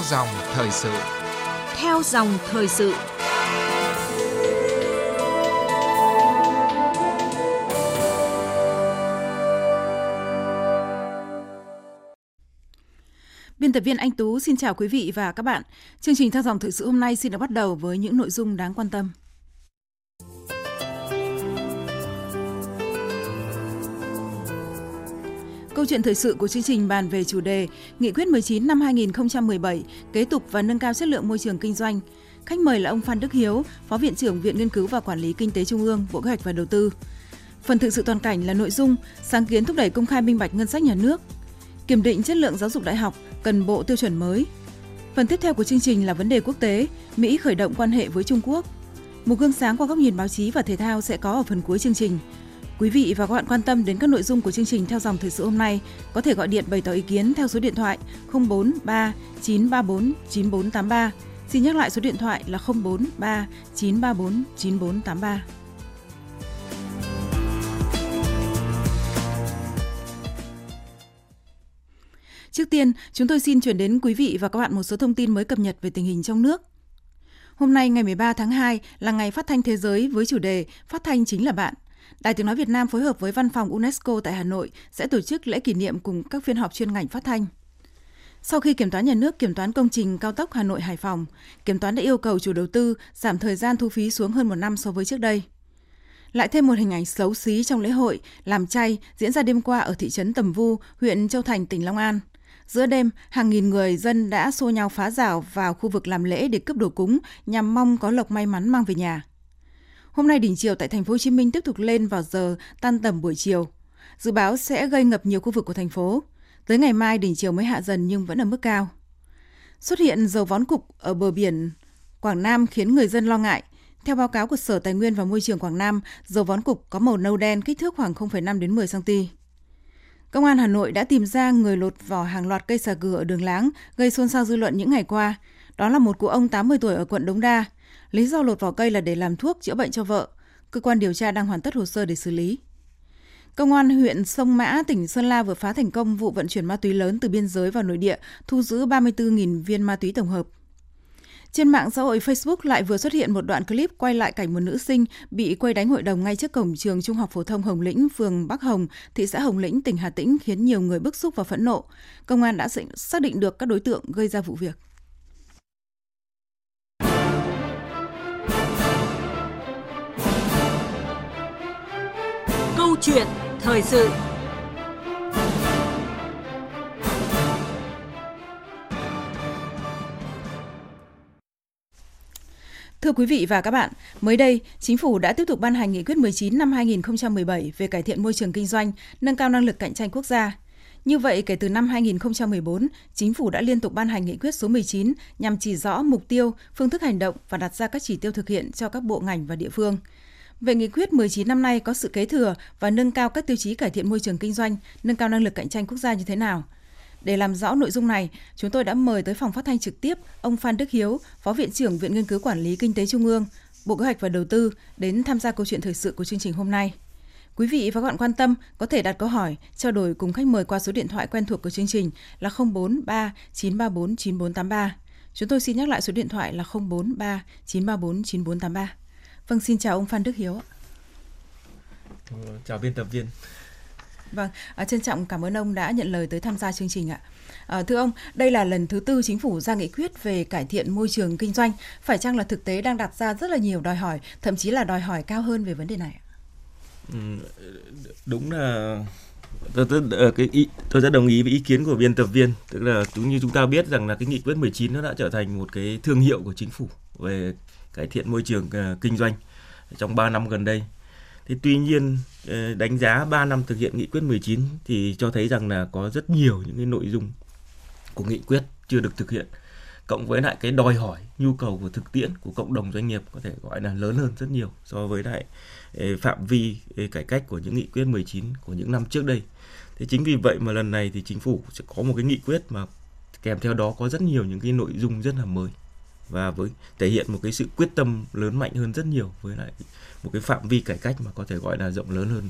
Theo dòng thời sự. Theo dòng thời sự. Biên tập viên Anh Tú xin chào quý vị và các bạn. Chương trình theo dòng thời sự hôm nay xin được bắt đầu với những nội dung đáng quan tâm. Câu chuyện thời sự của chương trình bàn về chủ đề Nghị quyết 19 năm 2017 kế tục và nâng cao chất lượng môi trường kinh doanh. Khách mời là ông Phan Đức Hiếu, Phó Viện trưởng Viện Nghiên cứu và Quản lý Kinh tế Trung ương, Bộ Kế hoạch và Đầu tư. Phần thực sự toàn cảnh là nội dung sáng kiến thúc đẩy công khai minh bạch ngân sách nhà nước. Kiểm định chất lượng giáo dục đại học cần bộ tiêu chuẩn mới. Phần tiếp theo của chương trình là vấn đề quốc tế, Mỹ khởi động quan hệ với Trung Quốc. Một gương sáng qua góc nhìn báo chí và thể thao sẽ có ở phần cuối chương trình. Quý vị và các bạn quan tâm đến các nội dung của chương trình theo dòng thời sự hôm nay có thể gọi điện bày tỏ ý kiến theo số điện thoại 043 934 9483. Xin nhắc lại số điện thoại là 043 934 9483. Trước tiên, chúng tôi xin chuyển đến quý vị và các bạn một số thông tin mới cập nhật về tình hình trong nước. Hôm nay ngày 13 tháng 2 là ngày phát thanh thế giới với chủ đề Phát thanh chính là bạn – Đài Tiếng Nói Việt Nam phối hợp với Văn phòng UNESCO tại Hà Nội sẽ tổ chức lễ kỷ niệm cùng các phiên họp chuyên ngành phát thanh. Sau khi Kiểm toán Nhà nước kiểm toán công trình cao tốc Hà Nội Hải Phòng, Kiểm toán đã yêu cầu chủ đầu tư giảm thời gian thu phí xuống hơn một năm so với trước đây. Lại thêm một hình ảnh xấu xí trong lễ hội làm chay diễn ra đêm qua ở thị trấn Tầm Vu, huyện Châu Thành, tỉnh Long An. Giữa đêm, hàng nghìn người dân đã xô nhau phá rào vào khu vực làm lễ để cướp đồ cúng nhằm mong có lộc may mắn mang về nhà. Hôm nay đỉnh chiều tại thành phố Hồ Chí Minh tiếp tục lên vào giờ tan tầm buổi chiều. Dự báo sẽ gây ngập nhiều khu vực của thành phố. Tới ngày mai đỉnh chiều mới hạ dần nhưng vẫn ở mức cao. Xuất hiện dầu vón cục ở bờ biển Quảng Nam khiến người dân lo ngại. Theo báo cáo của Sở Tài nguyên và Môi trường Quảng Nam, dầu vón cục có màu nâu đen kích thước khoảng 0,5 đến 10 cm. Công an Hà Nội đã tìm ra người lột vỏ hàng loạt cây xà cừ ở đường láng, gây xôn xao dư luận những ngày qua. Đó là một cụ ông 80 tuổi ở quận Đống Đa. Lý do lột vỏ cây là để làm thuốc chữa bệnh cho vợ. Cơ quan điều tra đang hoàn tất hồ sơ để xử lý. Công an huyện Sông Mã, tỉnh Sơn La vừa phá thành công vụ vận chuyển ma túy lớn từ biên giới vào nội địa, thu giữ 34.000 viên ma túy tổng hợp. Trên mạng xã hội Facebook lại vừa xuất hiện một đoạn clip quay lại cảnh một nữ sinh bị quay đánh hội đồng ngay trước cổng trường Trung học phổ thông Hồng Lĩnh, phường Bắc Hồng, thị xã Hồng Lĩnh, tỉnh Hà Tĩnh khiến nhiều người bức xúc và phẫn nộ. Công an đã xác định được các đối tượng gây ra vụ việc. Chuyện thời sự Thưa quý vị và các bạn, mới đây, Chính phủ đã tiếp tục ban hành nghị quyết 19 năm 2017 về cải thiện môi trường kinh doanh, nâng cao năng lực cạnh tranh quốc gia. Như vậy, kể từ năm 2014, Chính phủ đã liên tục ban hành nghị quyết số 19 nhằm chỉ rõ mục tiêu, phương thức hành động và đặt ra các chỉ tiêu thực hiện cho các bộ ngành và địa phương. Về nghị quyết 19 năm nay có sự kế thừa và nâng cao các tiêu chí cải thiện môi trường kinh doanh, nâng cao năng lực cạnh tranh quốc gia như thế nào? Để làm rõ nội dung này, chúng tôi đã mời tới phòng phát thanh trực tiếp ông Phan Đức Hiếu, Phó Viện trưởng Viện Nghiên cứu Quản lý Kinh tế Trung ương, Bộ Kế hoạch và Đầu tư đến tham gia câu chuyện thời sự của chương trình hôm nay. Quý vị và các bạn quan tâm có thể đặt câu hỏi, trao đổi cùng khách mời qua số điện thoại quen thuộc của chương trình là 043 934 9483. Chúng tôi xin nhắc lại số điện thoại là 043 934 9483. Vâng, xin chào ông Phan Đức Hiếu. Chào biên tập viên. Vâng, à, trân trọng cảm ơn ông đã nhận lời tới tham gia chương trình ạ. À, thưa ông, đây là lần thứ tư chính phủ ra nghị quyết về cải thiện môi trường kinh doanh. Phải chăng là thực tế đang đặt ra rất là nhiều đòi hỏi, thậm chí là đòi hỏi cao hơn về vấn đề này? Ừ, đúng là tôi, tôi, ờ, cái ý, tôi rất đồng ý với ý kiến của biên tập viên tức là đúng như chúng ta biết rằng là cái nghị quyết 19 nó đã trở thành một cái thương hiệu của chính phủ về cải thiện môi trường uh, kinh doanh trong 3 năm gần đây. Thế tuy nhiên ờ, đánh giá 3 năm thực hiện nghị quyết 19 thì cho thấy rằng là có rất nhiều những cái nội dung của nghị quyết chưa được thực hiện, cộng với lại cái đòi hỏi, nhu cầu của thực tiễn của cộng đồng doanh nghiệp có thể gọi là lớn hơn rất nhiều so với lại ờ, phạm vi ờ, cải cách của những nghị quyết 19 của những năm trước đây. Thế chính vì vậy mà lần này thì chính phủ sẽ có một cái nghị quyết mà kèm theo đó có rất nhiều những cái nội dung rất là mới và với thể hiện một cái sự quyết tâm lớn mạnh hơn rất nhiều với lại một cái phạm vi cải cách mà có thể gọi là rộng lớn hơn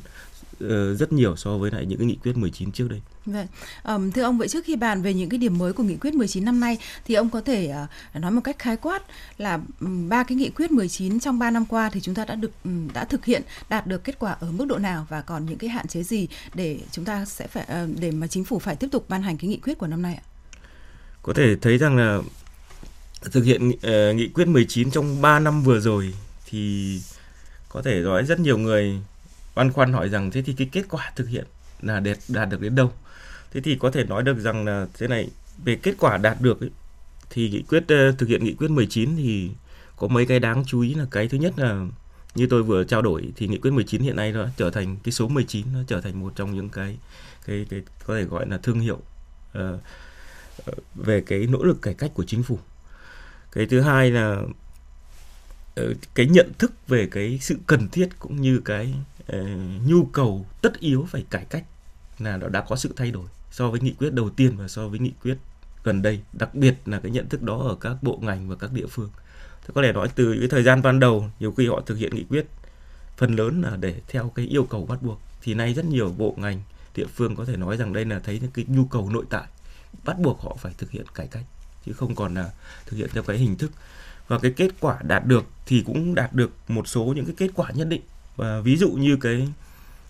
uh, rất nhiều so với lại những cái nghị quyết 19 trước đây. Vậy, um, thưa ông vậy trước khi bàn về những cái điểm mới của nghị quyết 19 năm nay thì ông có thể uh, nói một cách khái quát là ba cái nghị quyết 19 trong 3 năm qua thì chúng ta đã được um, đã thực hiện đạt được kết quả ở mức độ nào và còn những cái hạn chế gì để chúng ta sẽ phải uh, để mà chính phủ phải tiếp tục ban hành cái nghị quyết của năm nay ạ? Có thể thấy rằng là thực hiện uh, nghị quyết 19 trong 3 năm vừa rồi thì có thể nói rất nhiều người băn khoăn hỏi rằng thế thì cái kết quả thực hiện là đạt đạt được đến đâu thế thì có thể nói được rằng là thế này về kết quả đạt được ấy, thì nghị quyết uh, thực hiện nghị quyết 19 thì có mấy cái đáng chú ý là cái thứ nhất là như tôi vừa trao đổi thì nghị quyết 19 hiện nay nó trở thành cái số 19 nó trở thành một trong những cái cái cái có thể gọi là thương hiệu uh, về cái nỗ lực cải cách của chính phủ. Cái thứ hai là ờ, cái nhận thức về cái sự cần thiết cũng như cái uh, nhu cầu tất yếu phải cải cách là nó đã có sự thay đổi so với nghị quyết đầu tiên và so với nghị quyết gần đây đặc biệt là cái nhận thức đó ở các bộ ngành và các địa phương. Thế có thể nói từ cái thời gian ban đầu nhiều khi họ thực hiện nghị quyết phần lớn là để theo cái yêu cầu bắt buộc. Thì nay rất nhiều bộ ngành địa phương có thể nói rằng đây là thấy những cái nhu cầu nội tại bắt buộc họ phải thực hiện cải cách chứ không còn là thực hiện theo cái hình thức. Và cái kết quả đạt được thì cũng đạt được một số những cái kết quả nhất định. Và ví dụ như cái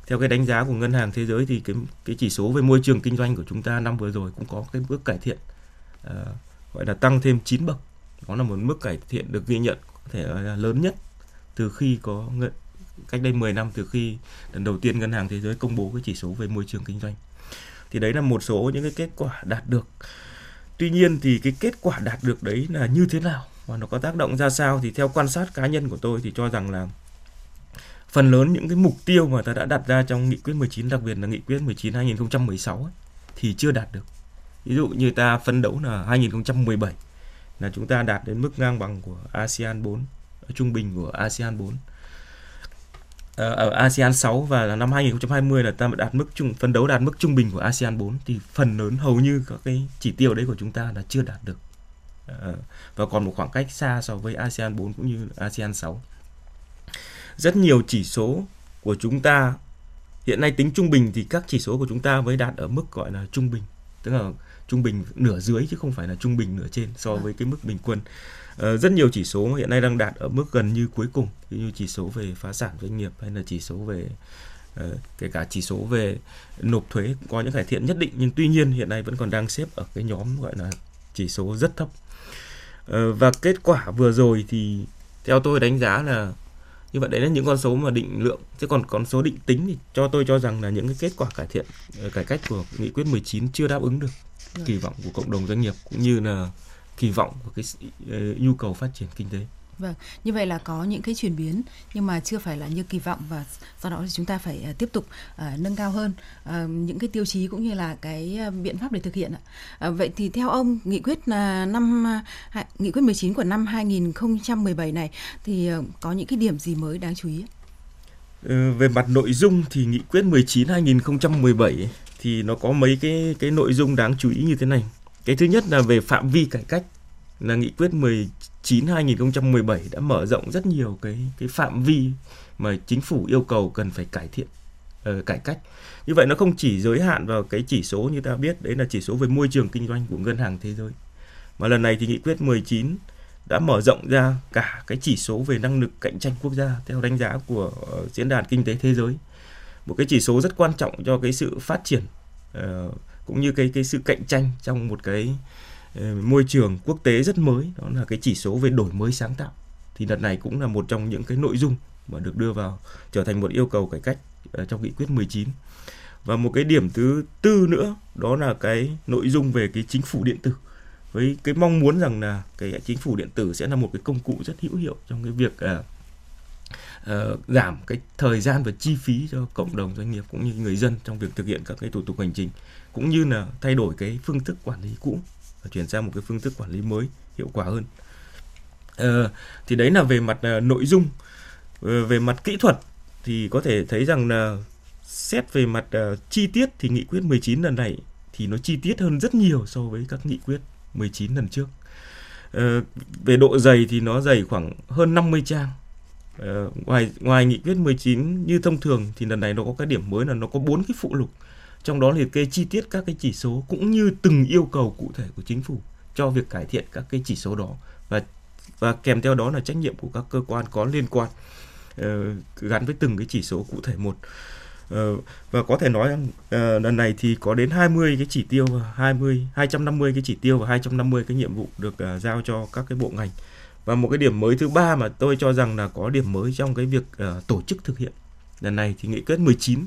theo cái đánh giá của ngân hàng thế giới thì cái cái chỉ số về môi trường kinh doanh của chúng ta năm vừa rồi cũng có cái bước cải thiện uh, gọi là tăng thêm 9 bậc. Đó là một mức cải thiện được ghi nhận có thể là lớn nhất từ khi có cách đây 10 năm từ khi lần đầu tiên ngân hàng thế giới công bố cái chỉ số về môi trường kinh doanh. Thì đấy là một số những cái kết quả đạt được tuy nhiên thì cái kết quả đạt được đấy là như thế nào và nó có tác động ra sao thì theo quan sát cá nhân của tôi thì cho rằng là phần lớn những cái mục tiêu mà ta đã đặt ra trong nghị quyết 19 đặc biệt là nghị quyết 19 2016 ấy, thì chưa đạt được. Ví dụ như ta phấn đấu là 2017 là chúng ta đạt đến mức ngang bằng của ASEAN 4, trung bình của ASEAN 4. Ờ, ở ASEAN 6 và năm 2020 là ta đạt mức trung, phấn đấu đạt mức trung bình của ASEAN 4 thì phần lớn hầu như các cái chỉ tiêu đấy của chúng ta là chưa đạt được. Ờ, và còn một khoảng cách xa so với ASEAN 4 cũng như ASEAN 6 rất nhiều chỉ số của chúng ta, hiện nay tính trung bình thì các chỉ số của chúng ta mới đạt ở mức gọi là trung bình tức là trung bình nửa dưới chứ không phải là trung bình nửa trên so với cái mức bình quân. À, rất nhiều chỉ số hiện nay đang đạt ở mức gần như cuối cùng như chỉ số về phá sản doanh nghiệp hay là chỉ số về uh, kể cả chỉ số về nộp thuế có những cải thiện nhất định nhưng tuy nhiên hiện nay vẫn còn đang xếp ở cái nhóm gọi là chỉ số rất thấp. Uh, và kết quả vừa rồi thì theo tôi đánh giá là như vậy đấy là những con số mà định lượng. Chứ còn con số định tính thì cho tôi cho rằng là những cái kết quả cải thiện ờ, cải cách của nghị quyết 19 chưa đáp ứng được kỳ vọng của cộng đồng doanh nghiệp cũng như là kỳ vọng của cái uh, nhu cầu phát triển kinh tế Vâng, như vậy là có những cái chuyển biến nhưng mà chưa phải là như kỳ vọng và do đó thì chúng ta phải à, tiếp tục uh, nâng cao hơn uh, những cái tiêu chí cũng như là cái biện pháp để thực hiện. Uh, vậy thì theo ông nghị quyết uh, năm uh, nghị quyết 19 của năm 2017 này thì uh, có những cái điểm gì mới đáng chú ý? Ừ, về mặt nội dung thì nghị quyết 19 2017 thì nó có mấy cái cái nội dung đáng chú ý như thế này. Cái thứ nhất là về phạm vi cải cách là nghị quyết 19 2017 đã mở rộng rất nhiều cái cái phạm vi mà chính phủ yêu cầu cần phải cải thiện uh, cải cách. Như vậy nó không chỉ giới hạn vào cái chỉ số như ta biết đấy là chỉ số về môi trường kinh doanh của ngân hàng thế giới. Mà lần này thì nghị quyết 19 đã mở rộng ra cả cái chỉ số về năng lực cạnh tranh quốc gia theo đánh giá của uh, diễn đàn kinh tế thế giới. Một cái chỉ số rất quan trọng cho cái sự phát triển uh, cũng như cái cái sự cạnh tranh trong một cái Ờ, môi trường quốc tế rất mới đó là cái chỉ số về đổi mới sáng tạo. Thì đợt này cũng là một trong những cái nội dung mà được đưa vào trở thành một yêu cầu cải cách ờ, trong nghị quyết 19 và một cái điểm thứ tư nữa đó là cái nội dung về cái chính phủ điện tử. Với cái mong muốn rằng là cái chính phủ điện tử sẽ là một cái công cụ rất hữu hiệu trong cái việc uh, uh, giảm cái thời gian và chi phí cho cộng đồng doanh nghiệp cũng như người dân trong việc thực hiện các cái thủ tục hành chính cũng như là thay đổi cái phương thức quản lý cũ và chuyển sang một cái phương thức quản lý mới hiệu quả hơn. Ờ, thì đấy là về mặt uh, nội dung. Ờ, về mặt kỹ thuật thì có thể thấy rằng là xét về mặt uh, chi tiết thì nghị quyết 19 lần này thì nó chi tiết hơn rất nhiều so với các nghị quyết 19 lần trước. Ờ, về độ dày thì nó dày khoảng hơn 50 trang. Uh, ngoài ngoài nghị quyết 19 như thông thường thì lần này nó có cái điểm mới là nó có bốn cái phụ lục trong đó liệt kê chi tiết các cái chỉ số cũng như từng yêu cầu cụ thể của chính phủ cho việc cải thiện các cái chỉ số đó. Và và kèm theo đó là trách nhiệm của các cơ quan có liên quan uh, gắn với từng cái chỉ số cụ thể một. Uh, và có thể nói rằng uh, lần này thì có đến 20 cái chỉ tiêu 20 250 cái chỉ tiêu và 250 cái nhiệm vụ được uh, giao cho các cái bộ ngành. Và một cái điểm mới thứ ba mà tôi cho rằng là có điểm mới trong cái việc uh, tổ chức thực hiện. Lần này thì nghị quyết 19 chín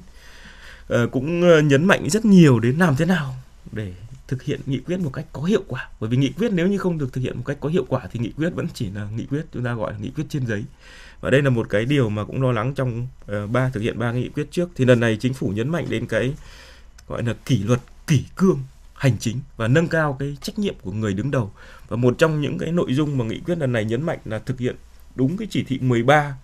Ờ, cũng ờ, nhấn mạnh rất nhiều đến làm thế nào để thực hiện nghị quyết một cách có hiệu quả. Bởi vì nghị quyết nếu như không được thực hiện một cách có hiệu quả thì nghị quyết vẫn chỉ là nghị quyết chúng ta gọi là nghị quyết trên giấy. Và đây là một cái điều mà cũng lo lắng trong uh, ba thực hiện ba nghị quyết trước. Thì lần này chính phủ nhấn mạnh đến cái gọi là kỷ luật kỷ cương hành chính và nâng cao cái trách nhiệm của người đứng đầu. Và một trong những cái nội dung mà nghị quyết lần này nhấn mạnh là thực hiện đúng cái chỉ thị 13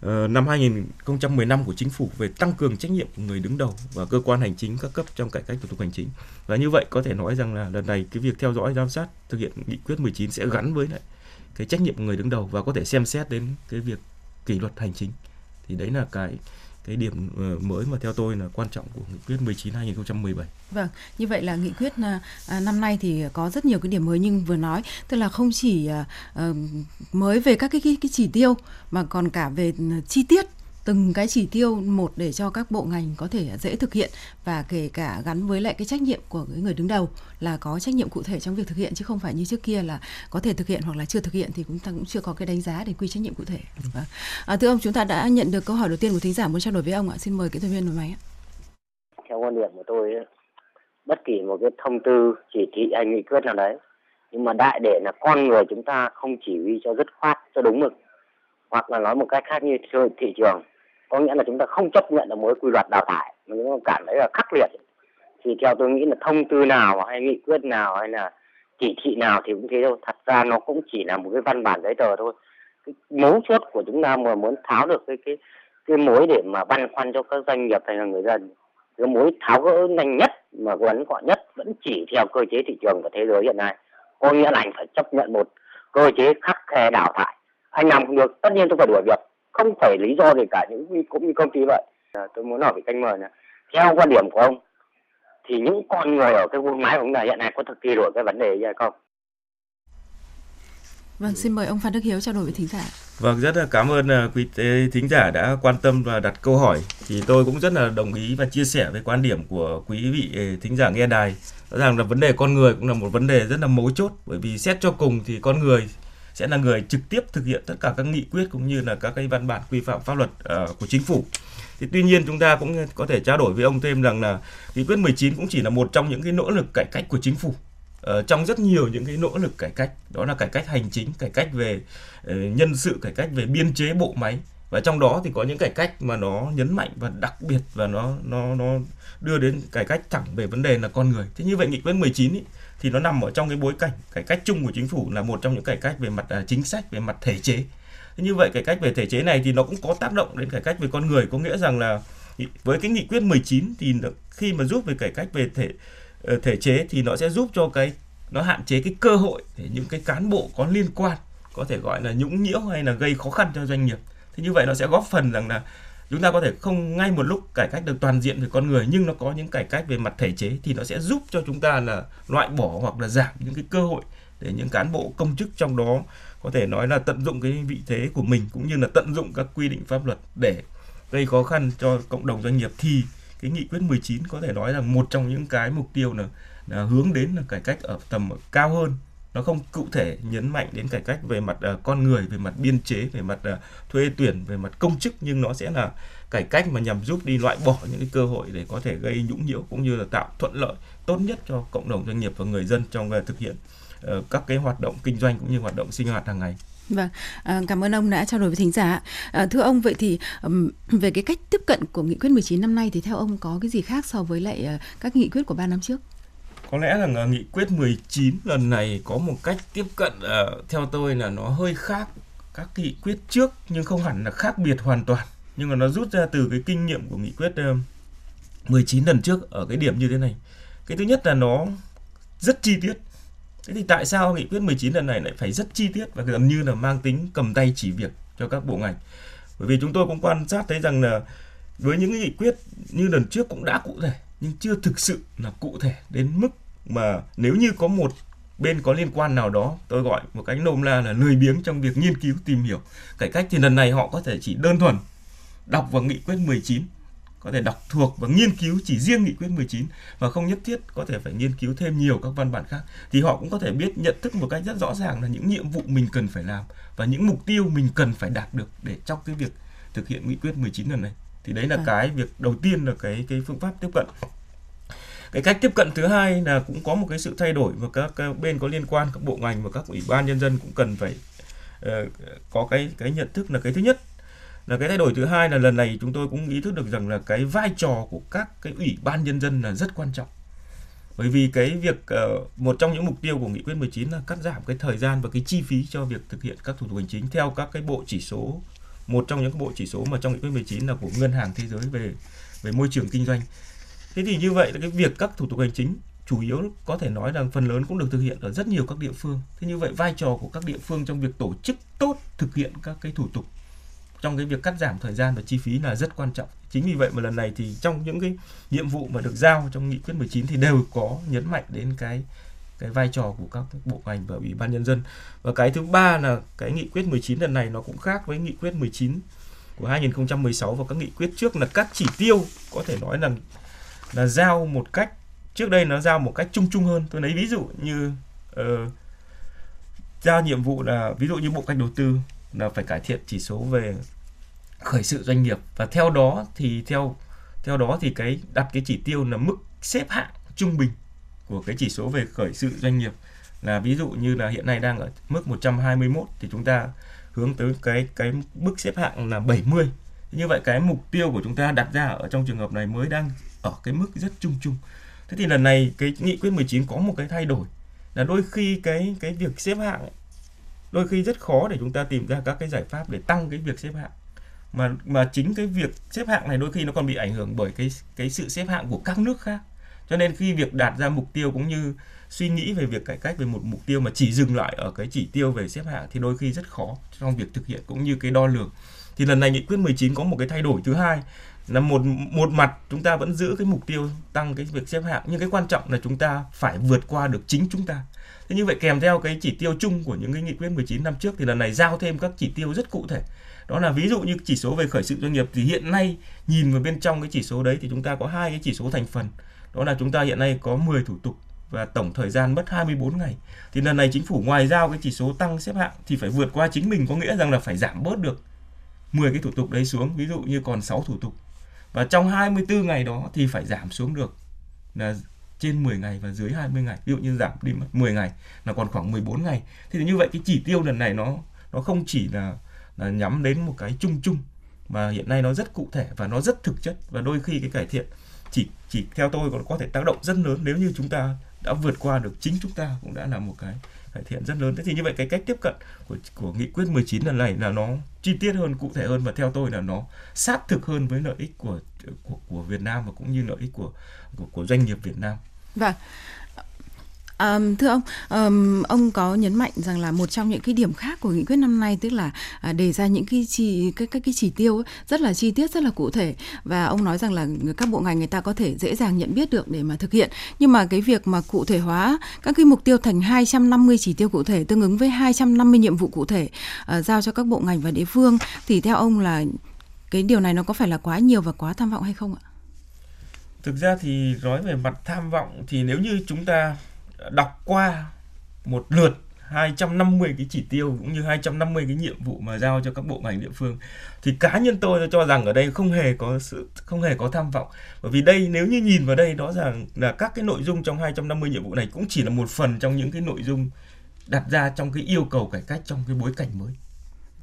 Ờ, năm 2015 của chính phủ về tăng cường trách nhiệm của người đứng đầu và cơ quan hành chính các cấp trong cải cách thủ tục hành chính. Và như vậy có thể nói rằng là lần này cái việc theo dõi, giám sát, thực hiện nghị quyết 19 sẽ gắn với lại cái trách nhiệm của người đứng đầu và có thể xem xét đến cái việc kỷ luật hành chính. Thì đấy là cái cái điểm ờ, mới mà theo tôi là quan trọng của nghị quyết 19 2017. Vâng, như vậy là nghị quyết ờ, à, năm nay thì có rất nhiều cái điểm mới nhưng vừa nói tức là không chỉ ờ, mới về các cái, cái cái chỉ tiêu mà còn cả về ừ, chi tiết từng cái chỉ tiêu một để cho các bộ ngành có thể dễ thực hiện và kể cả gắn với lại cái trách nhiệm của người đứng đầu là có trách nhiệm cụ thể trong việc thực hiện chứ không phải như trước kia là có thể thực hiện hoặc là chưa thực hiện thì chúng ta cũng chưa có cái đánh giá để quy trách nhiệm cụ thể. Vâng. À, thưa ông chúng ta đã nhận được câu hỏi đầu tiên của thính giả muốn trao đổi với ông ạ. Xin mời kỹ thuật viên máy ạ. Theo quan điểm của tôi bất kỳ một cái thông tư chỉ thị hay nghị quyết nào đấy nhưng mà đại để là con người chúng ta không chỉ huy cho dứt khoát cho đúng mực hoặc là nói một cách khác như thị trường có nghĩa là chúng ta không chấp nhận được mối quy luật đào thải. Mà chúng ta cảm thấy là khắc liệt thì theo tôi nghĩ là thông tư nào, hay nghị quyết nào, hay là chỉ thị nào thì cũng thế thôi. Thật ra nó cũng chỉ là một cái văn bản giấy tờ thôi. Cái mấu chốt của chúng ta mà muốn tháo được cái cái cái mối để mà băn khoăn cho các doanh nghiệp hay là người dân, cái mối tháo gỡ nhanh nhất mà ngắn gọn nhất vẫn chỉ theo cơ chế thị trường của thế giới hiện nay. Có nghĩa là anh phải chấp nhận một cơ chế khắc khe đào thải anh làm không được tất nhiên tôi phải đuổi việc không phải lý do gì cả những cũng như công ty vậy à, tôi muốn hỏi với khách mời này theo quan điểm của ông thì những con người ở cái vuông máy của chúng ta hiện nay có thực thi được cái vấn đề gì hay không Vâng, xin mời ông Phan Đức Hiếu trao đổi với thính giả. Vâng, rất là cảm ơn uh, quý thính giả đã quan tâm và đặt câu hỏi. Thì tôi cũng rất là đồng ý và chia sẻ với quan điểm của quý vị thính giả nghe đài. Rõ ràng là vấn đề con người cũng là một vấn đề rất là mấu chốt bởi vì xét cho cùng thì con người sẽ là người trực tiếp thực hiện tất cả các nghị quyết cũng như là các cái văn bản quy phạm pháp luật uh, của chính phủ. Thì tuy nhiên chúng ta cũng có thể trao đổi với ông thêm rằng là nghị quyết 19 cũng chỉ là một trong những cái nỗ lực cải cách của chính phủ uh, trong rất nhiều những cái nỗ lực cải cách. Đó là cải cách hành chính cải cách về uh, nhân sự cải cách về biên chế bộ máy. Và trong đó thì có những cải cách mà nó nhấn mạnh và đặc biệt và nó nó nó đưa đến cải cách thẳng về vấn đề là con người. Thế như vậy nghị quyết 19 ý, thì nó nằm ở trong cái bối cảnh, cải cách chung của chính phủ là một trong những cải cách về mặt à, chính sách, về mặt thể chế. Thế như vậy cải cách về thể chế này thì nó cũng có tác động đến cải cách về con người, có nghĩa rằng là với cái nghị quyết 19 thì khi mà giúp về cải cách về thể ờ, thể chế thì nó sẽ giúp cho cái, nó hạn chế cái cơ hội để những cái cán bộ có liên quan, có thể gọi là nhũng nhiễu hay là gây khó khăn cho doanh nghiệp. Thế như vậy nó sẽ góp phần rằng là chúng ta có thể không ngay một lúc cải cách được toàn diện về con người nhưng nó có những cải cách về mặt thể chế thì nó sẽ giúp cho chúng ta là loại bỏ hoặc là giảm những cái cơ hội để những cán bộ công chức trong đó có thể nói là tận dụng cái vị thế của mình cũng như là tận dụng các quy định pháp luật để gây khó khăn cho cộng đồng doanh nghiệp. Thì cái nghị quyết 19 có thể nói là một trong những cái mục tiêu là, là hướng đến là cải cách ở tầm cao hơn nó không cụ thể nhấn mạnh đến cải cách về mặt uh, con người về mặt biên chế về mặt uh, thuê tuyển về mặt công chức nhưng nó sẽ là cải cách mà nhằm giúp đi loại bỏ những cái cơ hội để có thể gây nhũng nhiễu cũng như là tạo thuận lợi tốt nhất cho cộng đồng doanh nghiệp và người dân trong uh, thực hiện uh, các cái hoạt động kinh doanh cũng như hoạt động sinh hoạt hàng ngày Vâng, à, cảm ơn ông đã trao đổi với thính giả. À, thưa ông, vậy thì um, về cái cách tiếp cận của nghị quyết 19 năm nay thì theo ông có cái gì khác so với lại uh, các nghị quyết của ba năm trước? Có lẽ là nghị quyết 19 lần này có một cách tiếp cận uh, theo tôi là nó hơi khác các nghị quyết trước nhưng không hẳn là khác biệt hoàn toàn. Nhưng mà nó rút ra từ cái kinh nghiệm của nghị quyết uh, 19 lần trước ở cái điểm như thế này. Cái thứ nhất là nó rất chi tiết Thế thì tại sao nghị quyết 19 lần này lại phải rất chi tiết và gần như là mang tính cầm tay chỉ việc cho các bộ ngành? Bởi vì chúng tôi cũng quan sát thấy rằng là với những nghị quyết như lần trước cũng đã cụ thể nhưng chưa thực sự là cụ thể đến mức mà nếu như có một bên có liên quan nào đó tôi gọi một cách nôm la là lười biếng trong việc nghiên cứu tìm hiểu. Cải cách thì lần này họ có thể chỉ đơn thuần đọc vào nghị quyết 19 có thể đọc thuộc và nghiên cứu chỉ riêng nghị quyết 19 và không nhất thiết có thể phải nghiên cứu thêm nhiều các văn bản khác. Thì họ cũng có thể biết nhận thức một cách rất rõ ràng là những nhiệm vụ mình cần phải làm và những mục tiêu mình cần phải đạt được để trong cái việc thực hiện nghị quyết 19 lần này. Thì đấy là à. cái việc đầu tiên là cái cái phương pháp tiếp cận cái cách tiếp cận thứ hai là cũng có một cái sự thay đổi và các, các bên có liên quan các bộ ngành và các ủy ban nhân dân cũng cần phải uh, có cái cái nhận thức là cái thứ nhất. Là cái thay đổi thứ hai là lần này chúng tôi cũng ý thức được rằng là cái vai trò của các cái ủy ban nhân dân là rất quan trọng. Bởi vì cái việc uh, một trong những mục tiêu của nghị quyết 19 là cắt giảm cái thời gian và cái chi phí cho việc thực hiện các thủ tục hành chính theo các cái bộ chỉ số một trong những bộ chỉ số mà trong nghị quyết 19 là của ngân hàng thế giới về về môi trường kinh doanh thế thì như vậy là cái việc các thủ tục hành chính chủ yếu có thể nói rằng phần lớn cũng được thực hiện ở rất nhiều các địa phương. Thế như vậy vai trò của các địa phương trong việc tổ chức tốt thực hiện các cái thủ tục trong cái việc cắt giảm thời gian và chi phí là rất quan trọng. Chính vì vậy mà lần này thì trong những cái nhiệm vụ mà được giao trong nghị quyết 19 thì đều có nhấn mạnh đến cái cái vai trò của các bộ ngành và ủy ban nhân dân. Và cái thứ ba là cái nghị quyết 19 lần này nó cũng khác với nghị quyết 19 của 2016 và các nghị quyết trước là các chỉ tiêu có thể nói là là giao một cách trước đây nó giao một cách chung chung hơn. Tôi lấy ví dụ như uh, giao nhiệm vụ là ví dụ như bộ cách đầu tư là phải cải thiện chỉ số về khởi sự doanh nghiệp. Và theo đó thì theo theo đó thì cái đặt cái chỉ tiêu là mức xếp hạng trung bình của cái chỉ số về khởi sự doanh nghiệp. Là ví dụ như là hiện nay đang ở mức 121 thì chúng ta hướng tới cái cái mức xếp hạng là 70. Như vậy cái mục tiêu của chúng ta đặt ra ở trong trường hợp này mới đang ở cái mức rất chung chung. Thế thì lần này cái nghị quyết 19 có một cái thay đổi là đôi khi cái cái việc xếp hạng ấy, đôi khi rất khó để chúng ta tìm ra các cái giải pháp để tăng cái việc xếp hạng. Mà mà chính cái việc xếp hạng này đôi khi nó còn bị ảnh hưởng bởi cái cái sự xếp hạng của các nước khác. Cho nên khi việc đạt ra mục tiêu cũng như suy nghĩ về việc cải cách về một mục tiêu mà chỉ dừng lại ở cái chỉ tiêu về xếp hạng thì đôi khi rất khó trong việc thực hiện cũng như cái đo lường thì lần này nghị quyết 19 có một cái thay đổi thứ hai, là một một mặt chúng ta vẫn giữ cái mục tiêu tăng cái việc xếp hạng, nhưng cái quan trọng là chúng ta phải vượt qua được chính chúng ta. Thế như vậy kèm theo cái chỉ tiêu chung của những cái nghị quyết 19 năm trước thì lần này giao thêm các chỉ tiêu rất cụ thể. Đó là ví dụ như chỉ số về khởi sự doanh nghiệp thì hiện nay nhìn vào bên trong cái chỉ số đấy thì chúng ta có hai cái chỉ số thành phần. Đó là chúng ta hiện nay có 10 thủ tục và tổng thời gian mất 24 ngày. Thì lần này chính phủ ngoài giao cái chỉ số tăng xếp hạng thì phải vượt qua chính mình, có nghĩa rằng là phải giảm bớt được 10 cái thủ tục đấy xuống, ví dụ như còn 6 thủ tục. Và trong 24 ngày đó thì phải giảm xuống được là trên 10 ngày và dưới 20 ngày. Ví dụ như giảm đi mất 10 ngày là còn khoảng 14 ngày. Thì như vậy cái chỉ tiêu lần này nó nó không chỉ là là nhắm đến một cái chung chung mà hiện nay nó rất cụ thể và nó rất thực chất và đôi khi cái cải thiện chỉ chỉ theo tôi còn có thể tác động rất lớn nếu như chúng ta đã vượt qua được chính chúng ta cũng đã là một cái cải thiện rất lớn. Thế thì như vậy cái cách tiếp cận của của nghị quyết 19 lần này là nó chi tiết hơn, cụ thể hơn và theo tôi là nó sát thực hơn với lợi ích của của của Việt Nam và cũng như lợi ích của của, của doanh nghiệp Việt Nam. Vâng. À, thưa ông, um, ông có nhấn mạnh rằng là một trong những cái điểm khác của nghị quyết năm nay tức là à, đề ra những cái chỉ cái các cái chỉ tiêu ấy, rất là chi tiết, rất là cụ thể và ông nói rằng là các bộ ngành người ta có thể dễ dàng nhận biết được để mà thực hiện. Nhưng mà cái việc mà cụ thể hóa các cái mục tiêu thành 250 chỉ tiêu cụ thể tương ứng với 250 nhiệm vụ cụ thể à, giao cho các bộ ngành và địa phương thì theo ông là cái điều này nó có phải là quá nhiều và quá tham vọng hay không ạ? Thực ra thì nói về mặt tham vọng thì nếu như chúng ta đọc qua một lượt 250 cái chỉ tiêu cũng như 250 cái nhiệm vụ mà giao cho các bộ ngành địa phương, thì cá nhân tôi cho rằng ở đây không hề có sự, không hề có tham vọng. Bởi vì đây nếu như nhìn vào đây, đó rằng là các cái nội dung trong 250 nhiệm vụ này cũng chỉ là một phần trong những cái nội dung đặt ra trong cái yêu cầu cải cách trong cái bối cảnh mới.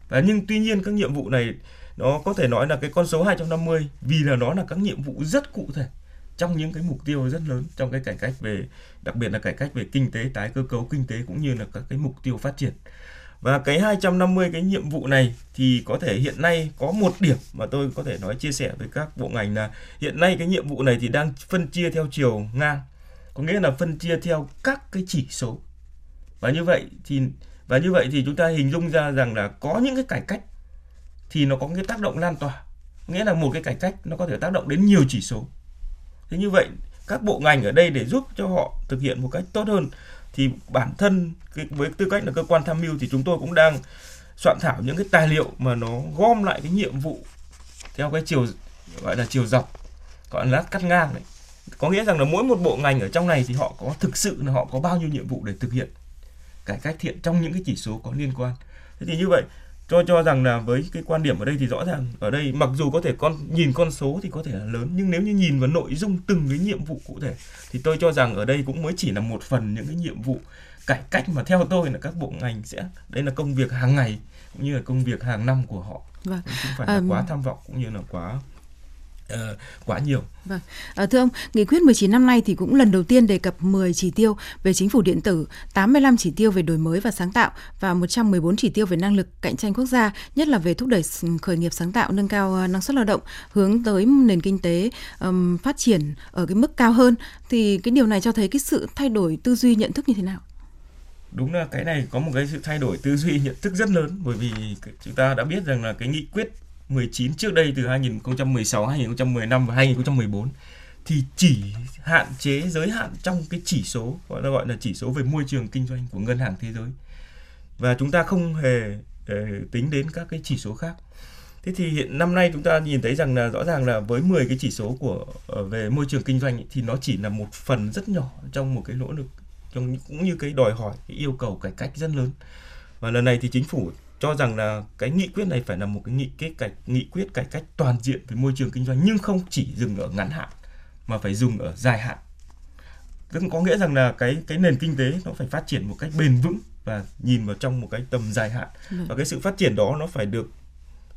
Và nhưng tuy nhiên các nhiệm vụ này, nó có thể nói là cái con số 250 vì là nó là các nhiệm vụ rất cụ thể trong những cái mục tiêu rất lớn, trong cái cải cách về, đặc biệt là cải cách về kinh tế, tái cơ cấu kinh tế cũng như là các cái mục tiêu phát triển. Và cái 250 cái nhiệm vụ này thì có thể hiện nay có một điểm mà tôi có thể nói chia sẻ với các bộ ngành là hiện nay cái nhiệm vụ này thì đang phân chia theo chiều ngang. Có nghĩa là phân chia theo các cái chỉ số. Và như vậy thì, và như vậy thì chúng ta hình dung ra rằng là có những cái cải cách thì nó có cái tác động lan tỏa. Nghĩa là một cái cải cách nó có thể tác động đến nhiều chỉ số thế như vậy, các bộ ngành ở đây để giúp cho họ thực hiện một cách tốt hơn, thì bản thân với tư cách là cơ quan tham mưu thì chúng tôi cũng đang soạn thảo những cái tài liệu mà nó gom lại cái nhiệm vụ theo cái chiều, gọi là chiều dọc, gọi là cắt ngang đấy. Có nghĩa rằng là mỗi một bộ ngành ở trong này thì họ có thực sự là họ có bao nhiêu nhiệm vụ để thực hiện cải cách thiện trong những cái chỉ số có liên quan. Thế thì như vậy cho cho rằng là với cái quan điểm ở đây thì rõ ràng ở đây mặc dù có thể con nhìn con số thì có thể là lớn nhưng nếu như nhìn vào nội dung từng cái nhiệm vụ cụ thể thì tôi cho rằng ở đây cũng mới chỉ là một phần những cái nhiệm vụ cải cách mà theo tôi là các bộ ngành sẽ đây là công việc hàng ngày cũng như là công việc hàng năm của họ vâng. không phải là um... quá tham vọng cũng như là quá uh, quá nhiều. Vâng. À, thưa ông, nghị quyết 19 năm nay thì cũng lần đầu tiên đề cập 10 chỉ tiêu về chính phủ điện tử, 85 chỉ tiêu về đổi mới và sáng tạo và 114 chỉ tiêu về năng lực cạnh tranh quốc gia, nhất là về thúc đẩy khởi nghiệp sáng tạo, nâng cao năng suất lao động, hướng tới nền kinh tế um, phát triển ở cái mức cao hơn. Thì cái điều này cho thấy cái sự thay đổi tư duy nhận thức như thế nào? đúng là cái này có một cái sự thay đổi tư duy nhận thức rất lớn bởi vì chúng ta đã biết rằng là cái nghị quyết 19 trước đây từ 2016, 2015 và 2014 thì chỉ hạn chế giới hạn trong cái chỉ số gọi là gọi là chỉ số về môi trường kinh doanh của ngân hàng thế giới. Và chúng ta không hề ờ, tính đến các cái chỉ số khác. Thế thì hiện năm nay chúng ta nhìn thấy rằng là rõ ràng là với 10 cái chỉ số của ờ, về môi trường kinh doanh thì nó chỉ là một phần rất nhỏ trong một cái nỗ lực trong cũng như cái đòi hỏi cái yêu cầu cải cách rất lớn. Và lần này thì chính phủ cho rằng là cái nghị quyết này phải là một cái nghị kết cải nghị quyết cải cách toàn diện về môi trường kinh doanh nhưng không chỉ dừng ở ngắn hạn mà phải dùng ở dài hạn. Tức có nghĩa rằng là cái cái nền kinh tế nó phải phát triển một cách bền vững và nhìn vào trong một cái tầm dài hạn. Và cái sự phát triển đó nó phải được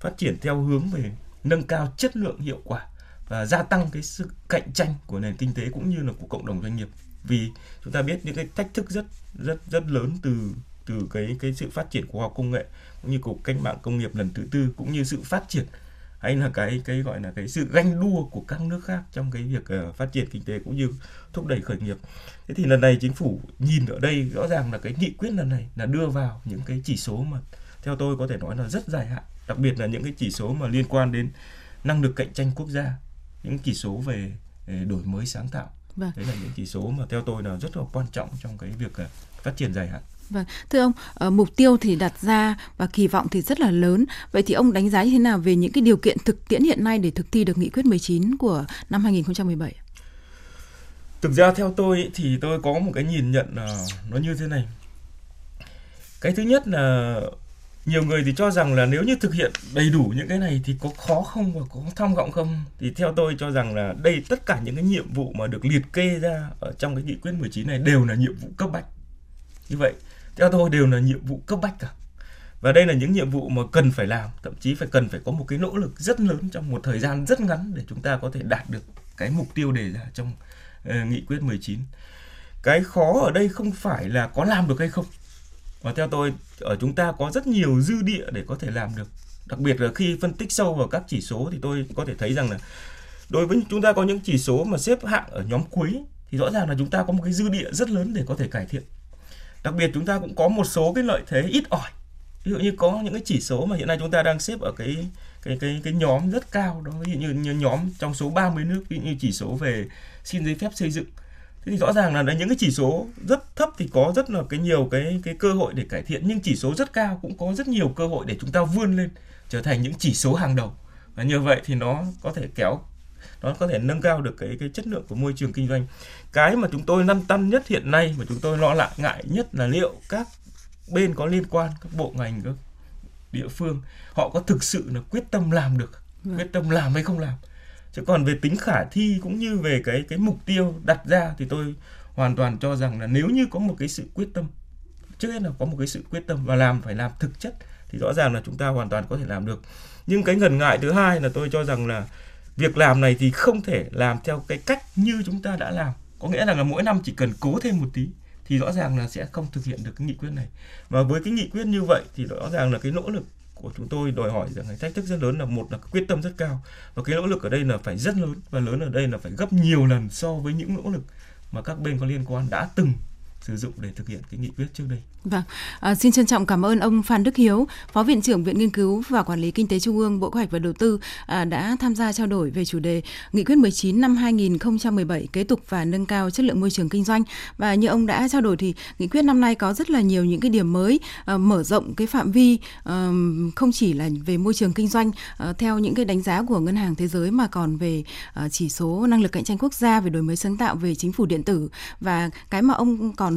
phát triển theo hướng về nâng cao chất lượng hiệu quả và gia tăng cái sự cạnh tranh của nền kinh tế cũng như là của cộng đồng doanh nghiệp. Vì chúng ta biết những cái thách thức rất rất rất lớn từ từ cái cái sự phát triển của khoa học công nghệ như cuộc cách mạng công nghiệp lần thứ tư cũng như sự phát triển hay là cái cái gọi là cái sự ganh đua của các nước khác trong cái việc uh, phát triển kinh tế cũng như thúc đẩy khởi nghiệp. Thế thì lần này chính phủ nhìn ở đây rõ ràng là cái nghị quyết lần này là đưa vào những cái chỉ số mà theo tôi có thể nói là rất dài hạn, đặc biệt là những cái chỉ số mà liên quan đến năng lực cạnh tranh quốc gia, những chỉ số về, về đổi mới sáng tạo. Vâng. Đấy là những chỉ số mà theo tôi là rất là quan trọng trong cái việc uh, phát triển dài hạn. Vâng, thưa ông, uh, mục tiêu thì đặt ra và kỳ vọng thì rất là lớn. Vậy thì ông đánh giá như thế nào về những cái điều kiện thực tiễn hiện nay để thực thi được nghị quyết 19 của năm 2017? Thực ra theo tôi thì tôi có một cái nhìn nhận là nó như thế này. Cái thứ nhất là nhiều người thì cho rằng là nếu như thực hiện đầy đủ những cái này thì có khó không và có tham vọng không? Thì theo tôi cho rằng là đây tất cả những cái nhiệm vụ mà được liệt kê ra ở trong cái nghị quyết 19 này đều là nhiệm vụ cấp bách. Như vậy theo tôi đều là nhiệm vụ cấp bách cả. Và đây là những nhiệm vụ mà cần phải làm thậm chí phải cần phải có một cái nỗ lực rất lớn trong một thời gian rất ngắn để chúng ta có thể đạt được cái mục tiêu đề ra trong uh, nghị quyết 19 cái khó ở đây không phải là có làm được hay không và theo tôi ở chúng ta có rất nhiều dư địa để có thể làm được. Đặc biệt là khi phân tích sâu vào các chỉ số thì tôi có thể thấy rằng là đối với chúng ta có những chỉ số mà xếp hạng ở nhóm cuối thì rõ ràng là chúng ta có một cái dư địa rất lớn để có thể cải thiện. Đặc biệt chúng ta cũng có một số cái lợi thế ít ỏi. Ví dụ như có những cái chỉ số mà hiện nay chúng ta đang xếp ở cái cái cái cái nhóm rất cao đó. Ví dụ như, như nhóm trong số 30 nước ví dụ như chỉ số về xin giấy phép xây dựng thế thì rõ ràng là những cái chỉ số rất thấp thì có rất là cái nhiều cái cái cơ hội để cải thiện nhưng chỉ số rất cao cũng có rất nhiều cơ hội để chúng ta vươn lên trở thành những chỉ số hàng đầu. Và như vậy thì nó có thể kéo nó có thể nâng cao được cái cái chất lượng của môi trường kinh doanh. Cái mà chúng tôi lăn tăn nhất hiện nay mà chúng tôi lo lạ ngại nhất là liệu các bên có liên quan các bộ ngành các địa phương họ có thực sự là quyết tâm làm được ừ. quyết tâm làm hay không làm chứ còn về tính khả thi cũng như về cái cái mục tiêu đặt ra thì tôi hoàn toàn cho rằng là nếu như có một cái sự quyết tâm trước hết là có một cái sự quyết tâm và làm phải làm thực chất thì rõ ràng là chúng ta hoàn toàn có thể làm được. Nhưng cái ngần ngại thứ hai là tôi cho rằng là việc làm này thì không thể làm theo cái cách như chúng ta đã làm. Có nghĩa là, là mỗi năm chỉ cần cố thêm một tí thì rõ ràng là sẽ không thực hiện được cái nghị quyết này. Và với cái nghị quyết như vậy thì rõ ràng là cái nỗ lực của chúng tôi đòi hỏi rằng cái thách thức rất lớn là một là quyết tâm rất cao. Và cái nỗ lực ở đây là phải rất lớn, và lớn ở đây là phải gấp nhiều lần so với những nỗ lực mà các bên có liên quan đã từng sử dụng để thực hiện cái nghị quyết trước đây. Vâng, à, xin trân trọng cảm ơn ông Phan Đức Hiếu, Phó Viện trưởng Viện Nghiên cứu và Quản lý Kinh tế Trung ương Bộ Kế hoạch và Đầu tư à, đã tham gia trao đổi về chủ đề Nghị quyết 19 năm 2017 kế tục và nâng cao chất lượng môi trường kinh doanh. Và như ông đã trao đổi thì nghị quyết năm nay có rất là nhiều những cái điểm mới à, mở rộng cái phạm vi à, không chỉ là về môi trường kinh doanh à, theo những cái đánh giá của Ngân hàng Thế giới mà còn về à, chỉ số năng lực cạnh tranh quốc gia, về đổi mới sáng tạo, về chính phủ điện tử và cái mà ông còn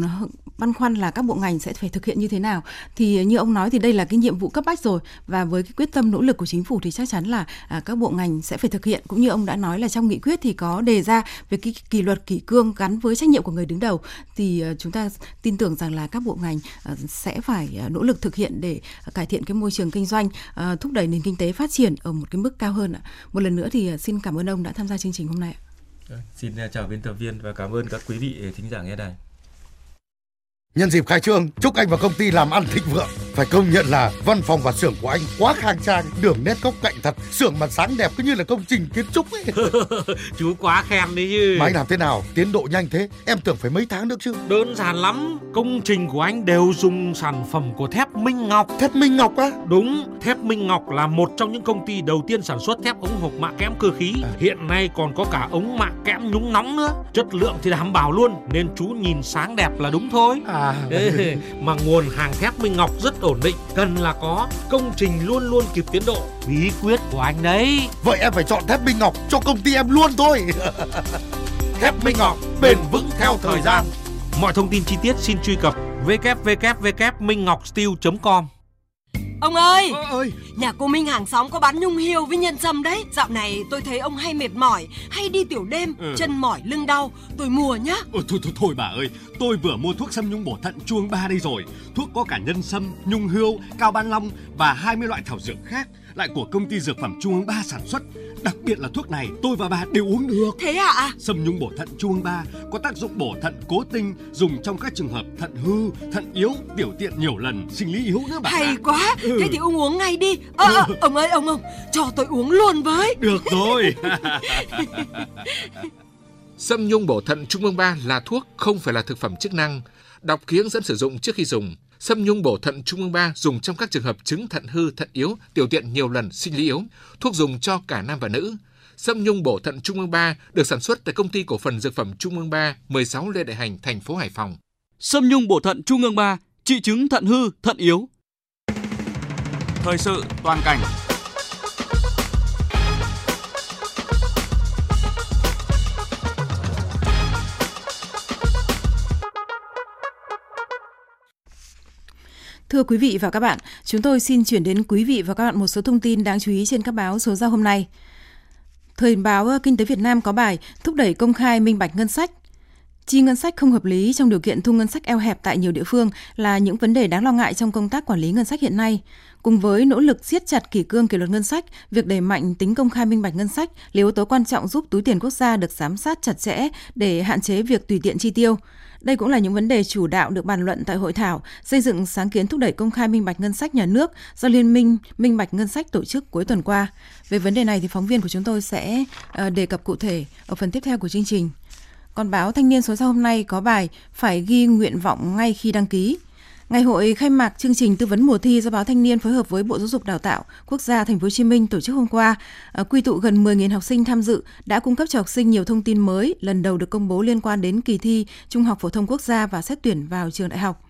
băn khoăn là các bộ ngành sẽ phải thực hiện như thế nào thì như ông nói thì đây là cái nhiệm vụ cấp bách rồi và với cái quyết tâm nỗ lực của chính phủ thì chắc chắn là à, các bộ ngành sẽ phải thực hiện cũng như ông đã nói là trong nghị quyết thì có đề ra về cái kỷ luật kỷ cương gắn với trách nhiệm của người đứng đầu thì à, chúng ta tin tưởng rằng là các bộ ngành à, sẽ phải à, nỗ lực thực hiện để cải thiện cái môi trường kinh doanh à, thúc đẩy nền kinh tế phát triển ở một cái mức cao hơn ạ. Một lần nữa thì à, xin cảm ơn ông đã tham gia chương trình hôm nay. Dạ, xin à, chào biên tập viên và cảm ơn các quý vị à, thính giả nghe đài. Nhân dịp khai trương, chúc anh và công ty làm ăn thịnh vượng. Phải công nhận là văn phòng và xưởng của anh quá khang trang, đường nét góc cạnh thật, xưởng mặt sáng đẹp cứ như là công trình kiến trúc ấy. Chú quá khen đấy chứ. Mà anh làm thế nào? Tiến độ nhanh thế, em tưởng phải mấy tháng nữa chứ. Đơn giản lắm, công trình của anh đều dùng sản phẩm của thép Minh Ngọc. Thép Minh Ngọc á? Đúng, thép Minh Ngọc là một trong những công ty đầu tiên sản xuất thép ống hộp mạ kẽm cơ khí. À. Hiện nay còn có cả ống mạ kẽm nhúng nóng nữa. Chất lượng thì đảm bảo luôn, nên chú nhìn sáng đẹp là đúng thôi. À mà nguồn hàng thép Minh Ngọc rất ổn định, cần là có công trình luôn luôn kịp tiến độ. Bí quyết của anh đấy. Vậy em phải chọn thép Minh Ngọc cho công ty em luôn thôi. thép Minh Ngọc bền vững theo thời gian. Mọi thông tin chi tiết xin truy cập www.minhocsteel.com. Ông ơi, ờ, ơi, nhà cô Minh hàng xóm có bán nhung hiêu với nhân sâm đấy. Dạo này tôi thấy ông hay mệt mỏi, hay đi tiểu đêm, ừ. chân mỏi lưng đau. Tôi mua nhá. Ừ, thôi thôi thôi bà ơi, tôi vừa mua thuốc sâm nhung bổ thận chuông ba đây rồi. Thuốc có cả nhân sâm, nhung hiêu, cao ban long và 20 loại thảo dược khác, lại của công ty dược phẩm Trung ương ba sản xuất Đặc biệt là thuốc này tôi và bà đều uống được. Thế ạ? À? Sâm nhung bổ thận chuông ba có tác dụng bổ thận cố tinh, dùng trong các trường hợp thận hư, thận yếu, tiểu tiện nhiều lần, sinh lý yếu nữa bà. Hay quá. Ừ. Thế thì ông uống ngay đi. Ờ, à, à, ông ơi ông ông, cho tôi uống luôn với. Được rồi. Sâm nhung bổ thận trung ương 3 là thuốc không phải là thực phẩm chức năng. Đọc ký hướng dẫn sử dụng trước khi dùng. Sâm nhung bổ thận trung ương 3 dùng trong các trường hợp chứng thận hư, thận yếu, tiểu tiện nhiều lần, sinh lý yếu. Thuốc dùng cho cả nam và nữ. Sâm nhung bổ thận trung ương 3 được sản xuất tại công ty cổ phần dược phẩm Trung ương 3, 16 Lê Đại Hành, thành phố Hải Phòng. Sâm nhung bổ thận trung ương 3 trị chứng thận hư, thận yếu. Thời sự toàn cảnh Thưa quý vị và các bạn, chúng tôi xin chuyển đến quý vị và các bạn một số thông tin đáng chú ý trên các báo số ra hôm nay. Thời báo ờ, Kinh tế Việt Nam có bài thúc đẩy công khai minh bạch ngân sách. Chi ngân sách không hợp lý trong điều kiện thu ngân sách eo hẹp tại nhiều địa phương là những vấn đề đáng lo ngại trong công tác quản lý ngân sách hiện nay. Cùng với nỗ lực siết chặt kỷ cương kỷ luật ngân sách, việc đẩy mạnh tính công khai minh bạch ngân sách là yếu tố quan trọng giúp túi tiền quốc gia được giám sát chặt chẽ để hạn chế việc tùy tiện chi tiêu. Đây cũng là những vấn đề chủ đạo được bàn luận tại hội thảo xây dựng sáng kiến thúc đẩy công khai minh bạch ngân sách nhà nước do Liên minh Minh bạch ngân sách tổ chức cuối tuần qua. Về vấn đề này thì phóng viên của chúng tôi sẽ ờ, đề cập cụ thể ở phần tiếp theo của chương trình. Còn báo Thanh niên số ra hôm nay có bài phải ghi nguyện vọng ngay khi đăng ký. Ngày hội khai mạc chương trình tư vấn mùa thi do báo Thanh niên phối hợp với Bộ Giáo dục Đào tạo Quốc gia Thành phố Hồ Chí Minh tổ chức hôm qua, à, quy tụ gần 10.000 học sinh tham dự đã cung cấp cho học sinh nhiều thông tin mới lần đầu được công bố liên quan đến kỳ thi Trung học phổ thông quốc gia và xét tuyển vào trường đại học.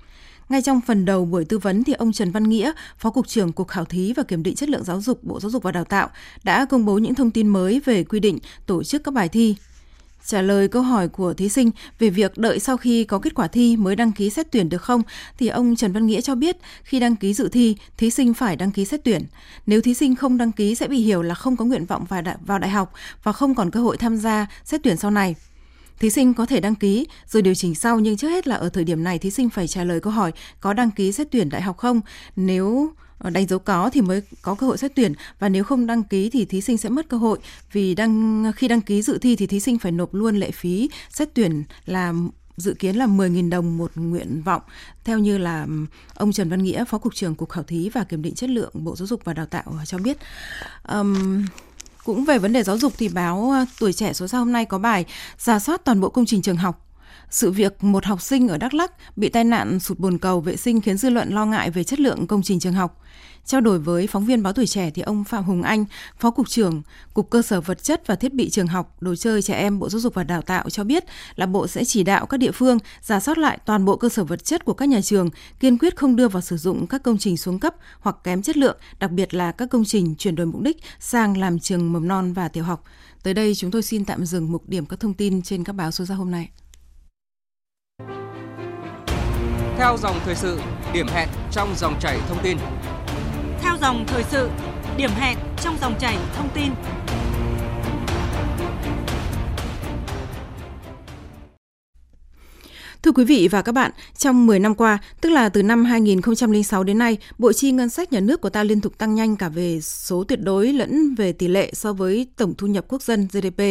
Ngay trong phần đầu buổi tư vấn thì ông Trần Văn Nghĩa, Phó cục trưởng Cục Khảo thí và Kiểm định chất lượng giáo dục Bộ Giáo dục và Đào tạo đã công bố những thông tin mới về quy định tổ chức các bài thi Trả lời câu hỏi của thí sinh về việc đợi sau khi có kết quả thi mới đăng ký xét tuyển được không, thì ông Trần Văn Nghĩa cho biết khi đăng ký dự thi, thí sinh phải đăng ký xét tuyển. Nếu thí sinh không đăng ký sẽ bị hiểu là không có nguyện vọng vào đại học và không còn cơ hội tham gia xét tuyển sau này. Thí sinh có thể đăng ký rồi điều chỉnh sau nhưng trước hết là ở thời điểm này thí sinh phải trả lời câu hỏi có đăng ký xét tuyển đại học không. Nếu Ờ, đánh dấu có thì mới có cơ hội xét tuyển. Và nếu không đăng ký thì thí sinh sẽ mất cơ hội. Vì đăng khi đăng ký dự thi thì thí sinh phải nộp luôn lệ phí xét tuyển là dự kiến là 10.000 đồng một nguyện vọng. Theo như là ông Trần Văn Nghĩa phó cục trưởng cục khảo thí và kiểm định chất lượng Bộ Giáo dục và Đào tạo ờ, cho biết um, cũng về vấn đề giáo dục thì báo Tuổi trẻ số ra hôm nay có bài giả soát toàn bộ công trình trường học sự việc một học sinh ở Đắk Lắk bị tai nạn sụt bồn cầu vệ sinh khiến dư luận lo ngại về chất lượng công trình trường học. Trao đổi với phóng viên báo tuổi trẻ thì ông Phạm Hùng Anh, Phó Cục trưởng Cục Cơ sở Vật chất và Thiết bị Trường học, Đồ chơi trẻ em Bộ Giáo dục và Đào tạo cho biết là Bộ sẽ chỉ đạo các địa phương giả soát lại toàn bộ cơ sở vật chất của các nhà trường, kiên quyết không đưa vào sử dụng các công trình xuống cấp hoặc kém chất lượng, đặc biệt là các công trình chuyển đổi mục đích sang làm trường mầm non và tiểu học. Tới đây chúng tôi xin tạm dừng mục điểm các thông tin trên các báo số ra hôm nay. Theo dòng thời sự, điểm hẹn trong dòng chảy thông tin. Theo dòng thời sự, điểm hẹn trong dòng chảy thông tin. Thưa quý vị và các bạn, trong 10 năm qua, tức là từ năm 2006 đến nay, bộ chi ngân sách nhà nước của ta liên tục tăng nhanh cả về số tuyệt đối lẫn về tỷ lệ so với tổng thu nhập quốc dân GDP.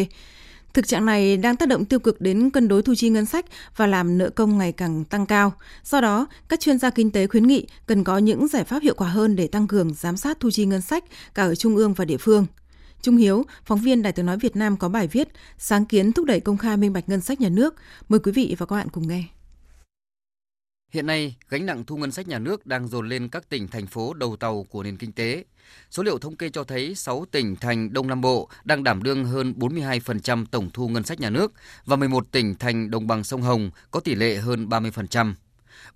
Thực trạng này đang tác động tiêu cực đến cân đối thu chi ngân sách và làm nợ công ngày càng tăng cao. Do đó, các chuyên gia kinh tế khuyến nghị cần có những giải pháp hiệu quả hơn để tăng cường giám sát thu chi ngân sách cả ở trung ương và địa phương. Trung Hiếu, phóng viên Đài tiếng nói Việt Nam có bài viết Sáng kiến thúc đẩy công khai minh bạch ngân sách nhà nước. Mời quý vị và các bạn cùng nghe. Hiện nay, gánh nặng thu ngân sách nhà nước đang dồn lên các tỉnh, thành phố đầu tàu của nền kinh tế. Số liệu thống kê cho thấy 6 tỉnh thành Đông Nam Bộ đang đảm đương hơn 42% tổng thu ngân sách nhà nước và 11 tỉnh thành đồng bằng sông Hồng có tỷ lệ hơn 30%.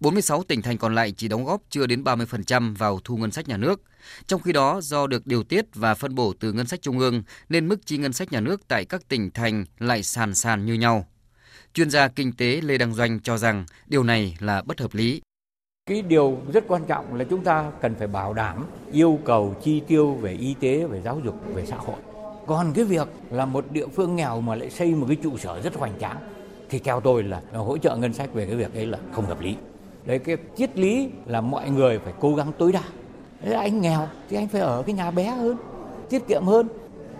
46 tỉnh thành còn lại chỉ đóng góp chưa đến 30% vào thu ngân sách nhà nước. Trong khi đó, do được điều tiết và phân bổ từ ngân sách trung ương nên mức chi ngân sách nhà nước tại các tỉnh thành lại sàn sàn như nhau. Chuyên gia kinh tế Lê Đăng Doanh cho rằng điều này là bất hợp lý. Cái điều rất quan trọng là chúng ta cần phải bảo đảm yêu cầu chi tiêu về y tế, về giáo dục, về xã hội. Còn cái việc là một địa phương nghèo mà lại xây một cái trụ sở rất hoành tráng thì theo tôi là hỗ trợ ngân sách về cái việc ấy là không hợp lý. Đấy cái triết lý là mọi người phải cố gắng tối đa. Thế anh nghèo thì anh phải ở cái nhà bé hơn, tiết kiệm hơn.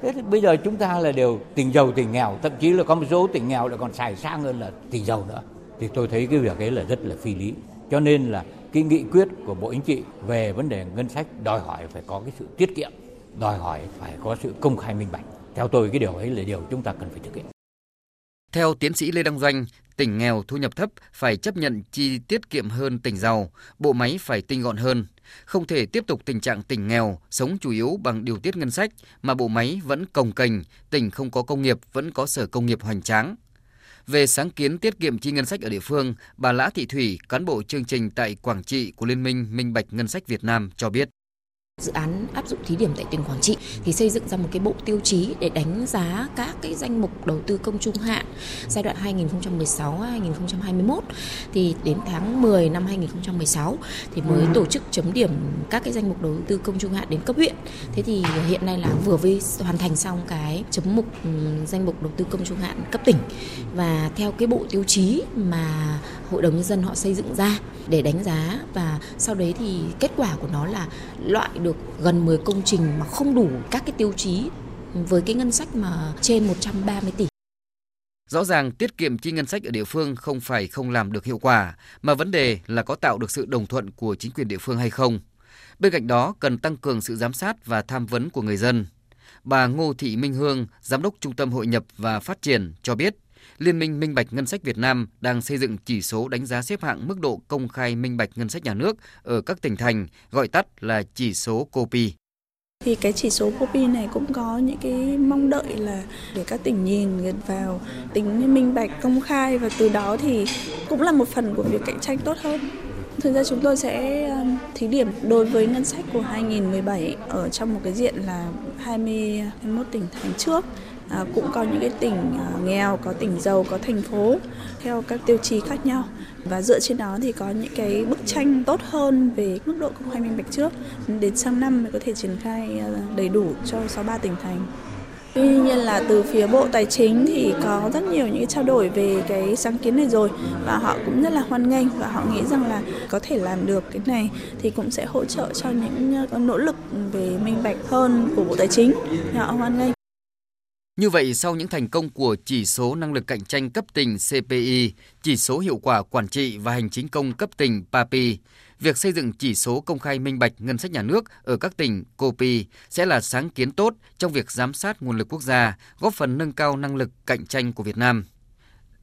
Thế thì bây giờ chúng ta là đều tỉnh giàu tỉnh nghèo, thậm chí là có một số tỉnh nghèo lại còn xài sang hơn là tỉnh giàu nữa. Thì tôi thấy cái việc ấy là rất là phi lý. Cho nên là cái nghị quyết của Bộ Chính trị về vấn đề ngân sách đòi hỏi phải có cái sự tiết kiệm, đòi hỏi phải có sự công khai minh bạch. Theo tôi cái điều ấy là điều chúng ta cần phải thực hiện. Theo tiến sĩ Lê Đăng Doanh, tỉnh nghèo thu nhập thấp phải chấp nhận chi tiết kiệm hơn tỉnh giàu, bộ máy phải tinh gọn hơn. Không thể tiếp tục tình trạng tỉnh nghèo, sống chủ yếu bằng điều tiết ngân sách mà bộ máy vẫn cồng kềnh, tỉnh không có công nghiệp vẫn có sở công nghiệp hoành tráng. Về sáng kiến tiết kiệm chi ngân sách ở địa phương, bà Lã Thị Thủy, cán bộ chương trình tại Quảng Trị của Liên minh Minh Bạch Ngân sách Việt Nam cho biết. Dự án áp dụng thí điểm tại tỉnh Quảng Trị thì xây dựng ra một cái bộ tiêu chí để đánh giá các cái danh mục đầu tư công trung hạn giai đoạn 2016-2021 thì đến tháng 10 năm 2016 thì mới tổ chức chấm điểm các cái danh mục đầu tư công trung hạn đến cấp huyện. Thế thì hiện nay là vừa mới hoàn thành xong cái chấm mục danh mục đầu tư công trung hạn cấp tỉnh. Và theo cái bộ tiêu chí mà hội đồng nhân dân họ xây dựng ra để đánh giá và sau đấy thì kết quả của nó là loại được gần 10 công trình mà không đủ các cái tiêu chí với cái ngân sách mà trên 130 tỷ. Rõ ràng tiết kiệm chi ngân sách ở địa phương không phải không làm được hiệu quả, mà vấn đề là có tạo được sự đồng thuận của chính quyền địa phương hay không. Bên cạnh đó, cần tăng cường sự giám sát và tham vấn của người dân. Bà Ngô Thị Minh Hương, Giám đốc Trung tâm Hội nhập và Phát triển cho biết, Liên minh Minh bạch Ngân sách Việt Nam đang xây dựng chỉ số đánh giá xếp hạng mức độ công khai minh bạch ngân sách nhà nước ở các tỉnh thành, gọi tắt là chỉ số COPI. Thì cái chỉ số COPI này cũng có những cái mong đợi là để các tỉnh nhìn vào tính minh bạch công khai và từ đó thì cũng là một phần của việc cạnh tranh tốt hơn. Thực ra chúng tôi sẽ um, thí điểm đối với ngân sách của 2017 ở trong một cái diện là 21 tỉnh thành trước à, cũng có những cái tỉnh à, nghèo, có tỉnh giàu, có thành phố theo các tiêu chí khác nhau và dựa trên đó thì có những cái bức tranh tốt hơn về mức độ công khai minh bạch trước đến sang năm mới có thể triển khai à, đầy đủ cho 63 tỉnh thành. Tuy nhiên là từ phía Bộ Tài chính thì có rất nhiều những trao đổi về cái sáng kiến này rồi và họ cũng rất là hoan nghênh và họ nghĩ rằng là có thể làm được cái này thì cũng sẽ hỗ trợ cho những à, nỗ lực về minh bạch hơn của Bộ Tài chính. Họ hoan nghênh. Như vậy, sau những thành công của chỉ số năng lực cạnh tranh cấp tỉnh CPI, chỉ số hiệu quả quản trị và hành chính công cấp tỉnh PAPI, việc xây dựng chỉ số công khai minh bạch ngân sách nhà nước ở các tỉnh COPI sẽ là sáng kiến tốt trong việc giám sát nguồn lực quốc gia, góp phần nâng cao năng lực cạnh tranh của Việt Nam.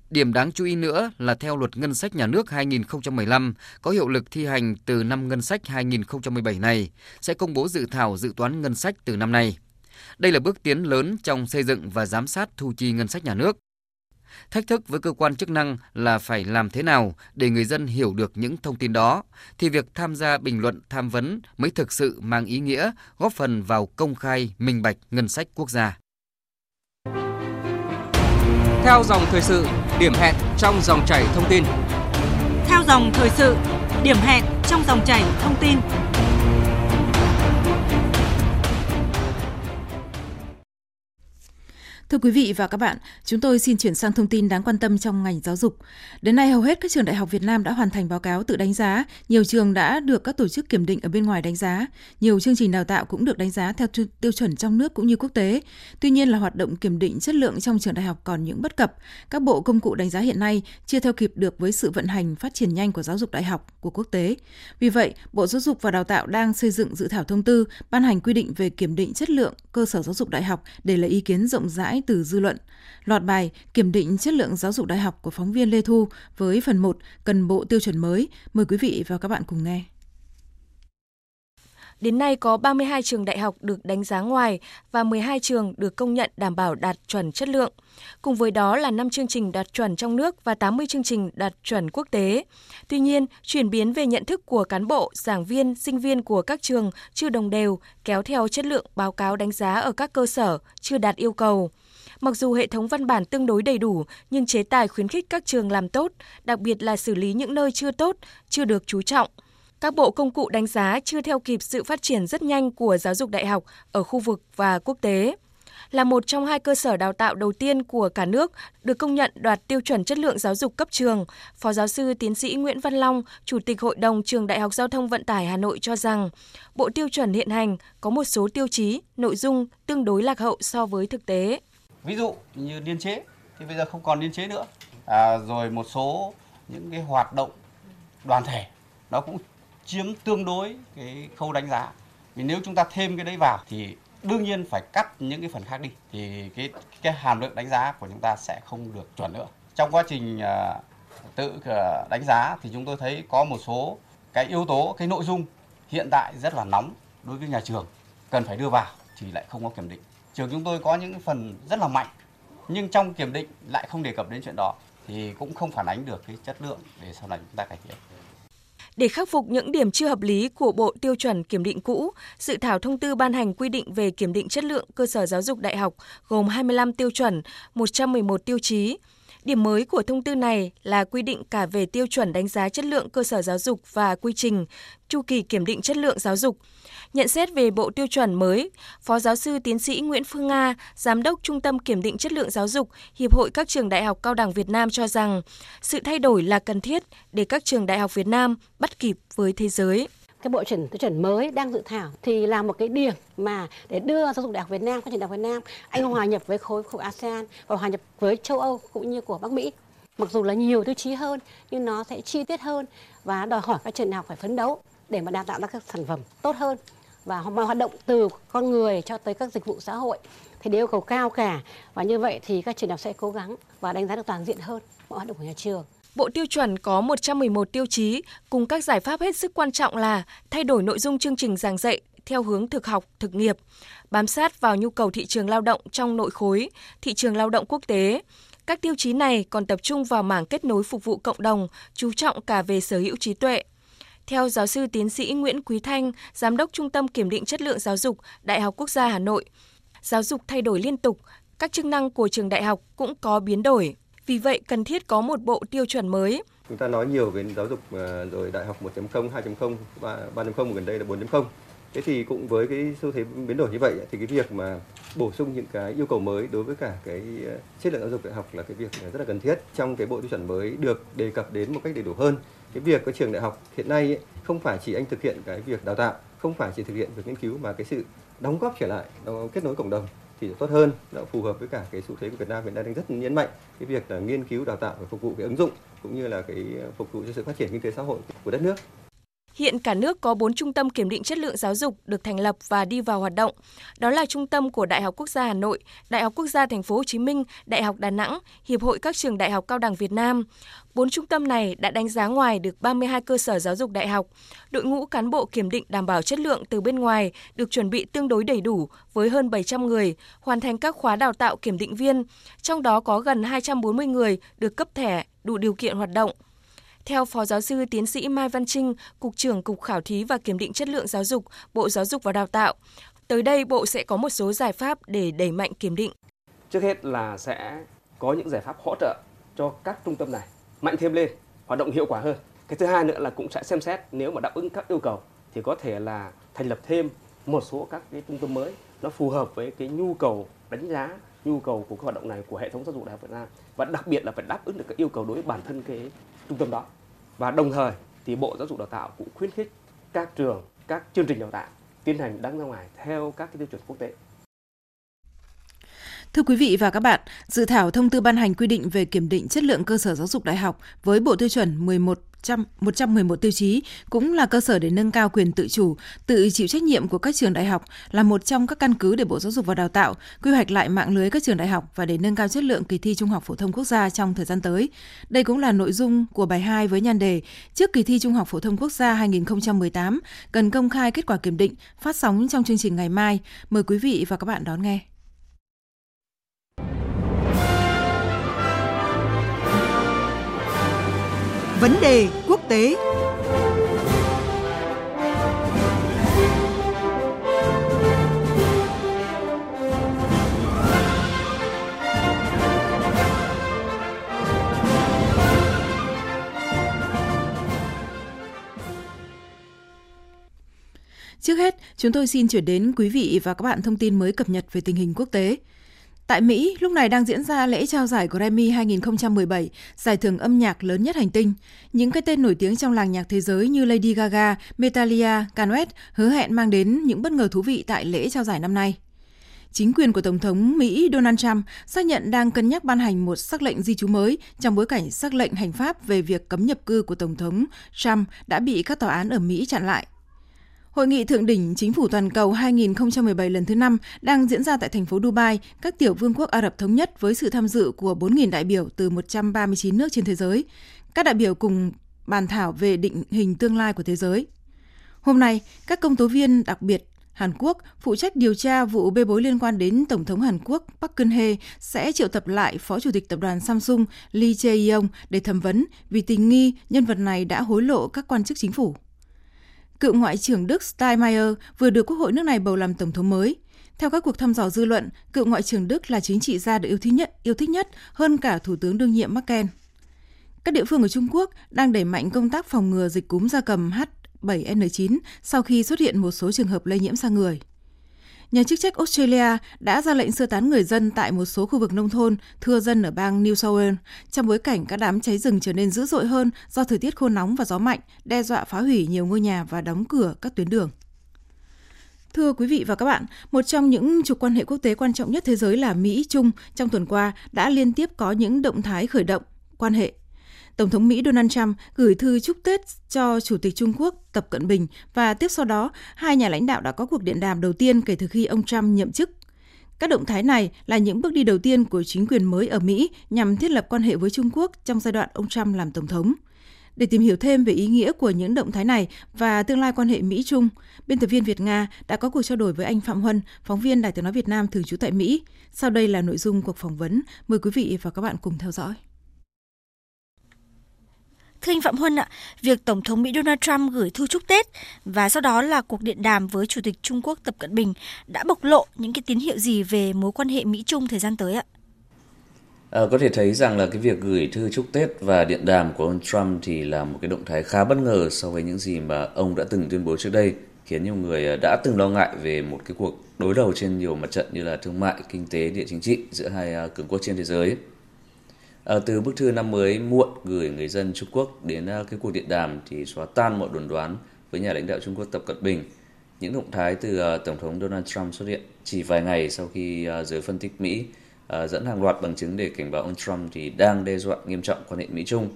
Điểm đáng chú ý nữa là theo luật ngân sách nhà nước 2015 có hiệu lực thi hành từ năm ngân sách 2017 này sẽ công bố dự thảo dự toán ngân sách từ năm nay. Đây là bước tiến lớn trong xây dựng và giám sát thu chi ngân sách nhà nước. Thách thức với cơ quan chức năng là phải làm thế nào để người dân hiểu được những thông tin đó, thì việc tham gia bình luận tham vấn mới thực sự mang ý nghĩa góp phần vào công khai, minh bạch ngân sách quốc gia. Theo dòng thời sự, điểm hẹn trong dòng chảy thông tin. Theo dòng thời sự, điểm hẹn trong dòng chảy thông tin. Thưa quý vị và các bạn, chúng tôi xin chuyển sang thông tin đáng quan tâm trong ngành giáo dục. Đến nay hầu hết các trường đại học Việt Nam đã hoàn thành báo cáo tự đánh giá, nhiều trường đã được các tổ chức kiểm định ở bên ngoài đánh giá, nhiều chương trình đào tạo cũng được đánh giá theo tiêu chuẩn trong nước cũng như quốc tế. Tuy nhiên là hoạt động kiểm định chất lượng trong trường đại học còn những bất cập. Các bộ công cụ đánh giá hiện nay chưa theo kịp được với sự vận hành phát triển nhanh của giáo dục đại học của quốc tế. Vì vậy, Bộ Giáo dục và Đào tạo đang xây dựng dự thảo thông tư ban hành quy định về kiểm định chất lượng cơ sở giáo dục đại học để lấy ý kiến rộng rãi từ dư luận. Loạt bài Kiểm định chất lượng giáo dục đại học của phóng viên Lê Thu với phần 1 cần bộ tiêu chuẩn mới. Mời quý vị và các bạn cùng nghe. Đến nay có 32 trường đại học được đánh giá ngoài và 12 trường được công nhận đảm bảo đạt chuẩn chất lượng. Cùng với đó là 5 chương trình đạt chuẩn trong nước và 80 chương trình đạt chuẩn quốc tế. Tuy nhiên, chuyển biến về nhận thức của cán bộ, giảng viên, sinh viên của các trường chưa đồng đều, kéo theo chất lượng báo cáo đánh giá ở các cơ sở chưa đạt yêu cầu. Mặc dù hệ thống văn bản tương đối đầy đủ, nhưng chế tài khuyến khích các trường làm tốt, đặc biệt là xử lý những nơi chưa tốt, chưa được chú trọng. Các bộ công cụ đánh giá chưa theo kịp sự phát triển rất nhanh của giáo dục đại học ở khu vực và quốc tế là một trong hai cơ sở đào tạo đầu tiên của cả nước được công nhận đoạt tiêu chuẩn chất lượng giáo dục cấp trường. Phó giáo sư tiến sĩ Nguyễn Văn Long, Chủ tịch Hội đồng Trường Đại học Giao thông Vận tải Hà Nội cho rằng, bộ tiêu chuẩn hiện hành có một số tiêu chí, nội dung tương đối lạc hậu so với thực tế. Ví dụ như niên chế thì bây giờ không còn niên chế nữa. À, rồi một số những cái hoạt động đoàn thể nó cũng chiếm tương đối cái khâu đánh giá. Vì nếu chúng ta thêm cái đấy vào thì đương nhiên phải cắt những cái phần khác đi thì cái cái hàm lượng đánh giá của chúng ta sẽ không được chuẩn nữa. Trong quá trình à, tự à, đánh giá thì chúng tôi thấy có một số cái yếu tố, cái nội dung hiện tại rất là nóng đối với nhà trường cần phải đưa vào thì lại không có kiểm định trường chúng tôi có những phần rất là mạnh nhưng trong kiểm định lại không đề cập đến chuyện đó thì cũng không phản ánh được cái chất lượng để sau này chúng ta cải thiện. Để khắc phục những điểm chưa hợp lý của Bộ Tiêu chuẩn Kiểm định cũ, dự thảo thông tư ban hành quy định về kiểm định chất lượng cơ sở giáo dục đại học gồm 25 tiêu chuẩn, 111 tiêu chí. Điểm mới của thông tư này là quy định cả về tiêu chuẩn đánh giá chất lượng cơ sở giáo dục và quy trình, chu kỳ kiểm định chất lượng giáo dục. Nhận xét về bộ tiêu chuẩn mới, Phó giáo sư tiến sĩ Nguyễn Phương Nga, Giám đốc Trung tâm Kiểm định Chất lượng Giáo dục, Hiệp hội các trường đại học cao đẳng Việt Nam cho rằng sự thay đổi là cần thiết để các trường đại học Việt Nam bắt kịp với thế giới cái bộ chuẩn tiêu chuẩn mới đang dự thảo thì là một cái điểm mà để đưa giáo dục đại học Việt Nam, các trường đại học Việt Nam anh hòa nhập với khối khu ASEAN và hòa nhập với châu Âu cũng như của Bắc Mỹ. Mặc dù là nhiều tiêu chí hơn nhưng nó sẽ chi tiết hơn và đòi hỏi các trường đại học phải phấn đấu để mà đào tạo ra các sản phẩm tốt hơn và hoạt động từ con người cho tới các dịch vụ xã hội thì đều yêu cầu cao cả và như vậy thì các trường đại học sẽ cố gắng và đánh giá được toàn diện hơn mọi hoạt động của nhà trường. Bộ tiêu chuẩn có 111 tiêu chí cùng các giải pháp hết sức quan trọng là thay đổi nội dung chương trình giảng dạy theo hướng thực học, thực nghiệp, bám sát vào nhu cầu thị trường lao động trong nội khối, thị trường lao động quốc tế. Các tiêu chí này còn tập trung vào mảng kết nối phục vụ cộng đồng, chú trọng cả về sở hữu trí tuệ, theo giáo sư tiến sĩ Nguyễn Quý Thanh, Giám đốc Trung tâm Kiểm định Chất lượng Giáo dục, Đại học Quốc gia Hà Nội, giáo dục thay đổi liên tục, các chức năng của trường đại học cũng có biến đổi. Vì vậy, cần thiết có một bộ tiêu chuẩn mới. Chúng ta nói nhiều về giáo dục ờ, rồi đại học 1.0, 2.0, 3.0 gần đây là 4.0. Thế thì cũng với cái xu thế biến đổi như vậy thì cái việc mà bổ sung những cái yêu cầu mới đối với cả cái ờ, chất lượng giáo dục đại học là cái việc rất là cần thiết. Trong cái bộ tiêu chuẩn mới được đề cập đến một cách đầy đủ hơn cái việc các trường đại học hiện nay ấy, không phải chỉ anh thực hiện cái việc đào tạo không phải chỉ thực hiện việc nghiên cứu mà cái sự đóng góp trở lại kết nối cộng đồng thì tốt hơn nó phù hợp với cả cái xu thế của Việt Nam hiện nay đang rất nhấn mạnh. Cái việc là nghiên cứu đào tạo và phục vụ cái ứng dụng cũng như là cái phục vụ cho sự phát triển kinh tế xã hội của đất nước. Hiện cả nước có 4 trung tâm kiểm định chất lượng giáo dục được thành lập và đi vào hoạt động. Đó là trung tâm của Đại học Quốc gia Hà Nội, Đại học Quốc gia Thành phố Hồ Chí Minh, Đại học Đà Nẵng, Hiệp hội các trường đại học cao đẳng Việt Nam. Bốn trung tâm này đã đánh giá ngoài được 32 cơ sở giáo dục đại học. Đội ngũ cán bộ kiểm định đảm bảo chất lượng từ bên ngoài được chuẩn bị tương đối đầy đủ với hơn 700 người, hoàn thành các khóa đào tạo kiểm định viên, trong đó có gần 240 người được cấp thẻ đủ điều kiện hoạt động. Theo Phó Giáo sư Tiến sĩ Mai Văn Trinh, Cục trưởng Cục Khảo thí và Kiểm định Chất lượng Giáo dục, Bộ Giáo dục và Đào tạo, tới đây Bộ sẽ có một số giải pháp để đẩy mạnh kiểm định. Trước hết là sẽ có những giải pháp hỗ trợ cho các trung tâm này mạnh thêm lên, hoạt động hiệu quả hơn. Cái thứ hai nữa là cũng sẽ xem xét nếu mà đáp ứng các yêu cầu thì có thể là thành lập thêm một số các cái trung tâm mới nó phù hợp với cái nhu cầu đánh giá nhu cầu của cái hoạt động này của hệ thống giáo dục đại học Việt Nam và đặc biệt là phải đáp ứng được các yêu cầu đối với bản thân cái trung tâm đó và đồng thời thì Bộ Giáo dục Đào tạo cũng khuyến khích các trường, các chương trình đào tạo tiến hành đăng ra ngoài theo các cái tiêu chuẩn quốc tế. Thưa quý vị và các bạn, dự thảo thông tư ban hành quy định về kiểm định chất lượng cơ sở giáo dục đại học với bộ tiêu chuẩn 11 111 tiêu chí cũng là cơ sở để nâng cao quyền tự chủ, tự chịu trách nhiệm của các trường đại học là một trong các căn cứ để Bộ Giáo dục và Đào tạo quy hoạch lại mạng lưới các trường đại học và để nâng cao chất lượng kỳ thi Trung học phổ thông quốc gia trong thời gian tới. Đây cũng là nội dung của bài 2 với nhan đề Trước kỳ thi Trung học phổ thông quốc gia 2018 cần công khai kết quả kiểm định phát sóng trong chương trình ngày mai. Mời quý vị và các bạn đón nghe. Vấn đề quốc tế Trước hết, chúng tôi xin chuyển đến quý vị và các bạn thông tin mới cập nhật về tình hình quốc tế. Tại Mỹ, lúc này đang diễn ra lễ trao giải Grammy 2017, giải thưởng âm nhạc lớn nhất hành tinh. Những cái tên nổi tiếng trong làng nhạc thế giới như Lady Gaga, Metallica, Kanye West hứa hẹn mang đến những bất ngờ thú vị tại lễ trao giải năm nay. Chính quyền của Tổng thống Mỹ Donald Trump xác nhận đang cân nhắc ban hành một sắc lệnh di trú mới trong bối cảnh sắc lệnh hành pháp về việc cấm nhập cư của Tổng thống Trump đã bị các tòa án ở Mỹ chặn lại. Hội nghị thượng đỉnh chính phủ toàn cầu 2017 lần thứ 5 đang diễn ra tại thành phố Dubai, các tiểu vương quốc Ả Rập thống nhất với sự tham dự của 4.000 đại biểu từ 139 nước trên thế giới. Các đại biểu cùng bàn thảo về định hình tương lai của thế giới. Hôm nay, các công tố viên đặc biệt Hàn Quốc phụ trách điều tra vụ bê bối liên quan đến Tổng thống Hàn Quốc Park Geun-hye sẽ triệu tập lại Phó Chủ tịch Tập đoàn Samsung Lee Jae-yong để thẩm vấn vì tình nghi nhân vật này đã hối lộ các quan chức chính phủ. Cựu Ngoại trưởng Đức Steinmeier vừa được Quốc hội nước này bầu làm Tổng thống mới. Theo các cuộc thăm dò dư luận, cựu Ngoại trưởng Đức là chính trị gia được yêu thích nhất, yêu thích nhất hơn cả Thủ tướng đương nhiệm Merkel. Các địa phương ở Trung Quốc đang đẩy mạnh công tác phòng ngừa dịch cúm gia cầm H7N9 sau khi xuất hiện một số trường hợp lây nhiễm sang người nhà chức trách Australia đã ra lệnh sơ tán người dân tại một số khu vực nông thôn thưa dân ở bang New South Wales trong bối cảnh các đám cháy rừng trở nên dữ dội hơn do thời tiết khô nóng và gió mạnh, đe dọa phá hủy nhiều ngôi nhà và đóng cửa các tuyến đường. Thưa quý vị và các bạn, một trong những trục quan hệ quốc tế quan trọng nhất thế giới là Mỹ-Trung trong tuần qua đã liên tiếp có những động thái khởi động quan hệ Tổng thống Mỹ Donald Trump gửi thư chúc Tết cho Chủ tịch Trung Quốc Tập Cận Bình và tiếp sau đó, hai nhà lãnh đạo đã có cuộc điện đàm đầu tiên kể từ khi ông Trump nhậm chức. Các động thái này là những bước đi đầu tiên của chính quyền mới ở Mỹ nhằm thiết lập quan hệ với Trung Quốc trong giai đoạn ông Trump làm Tổng thống. Để tìm hiểu thêm về ý nghĩa của những động thái này và tương lai quan hệ Mỹ-Trung, biên tập viên Việt Nga đã có cuộc trao đổi với anh Phạm Huân, phóng viên Đài tiếng nói Việt Nam thường trú tại Mỹ. Sau đây là nội dung cuộc phỏng vấn. Mời quý vị và các bạn cùng theo dõi. Thưa anh Phạm Huân ạ, việc Tổng thống Mỹ Donald Trump gửi thư chúc Tết và sau đó là cuộc điện đàm với Chủ tịch Trung Quốc Tập Cận Bình đã bộc lộ những cái tín hiệu gì về mối quan hệ Mỹ-Trung thời gian tới ạ? À, có thể thấy rằng là cái việc gửi thư chúc Tết và điện đàm của ông Trump thì là một cái động thái khá bất ngờ so với những gì mà ông đã từng tuyên bố trước đây, khiến nhiều người ờ, đã từng lo ngại về một cái cuộc đối đầu trên nhiều mặt trận như là thương mại, kinh tế, địa chính trị giữa hai ờ, cường quốc trên thế giới. À, từ bức thư năm mới muộn gửi người dân Trung Quốc đến uh, cái cuộc điện đàm thì xóa tan mọi đồn đoán với nhà lãnh đạo Trung Quốc Tập Cận Bình. Những động thái từ uh, Tổng thống Donald Trump xuất hiện chỉ vài ngày sau khi uh, giới phân tích Mỹ uh, dẫn hàng loạt bằng chứng để cảnh báo ông Trump thì đang đe dọa nghiêm trọng quan hệ Mỹ-Trung.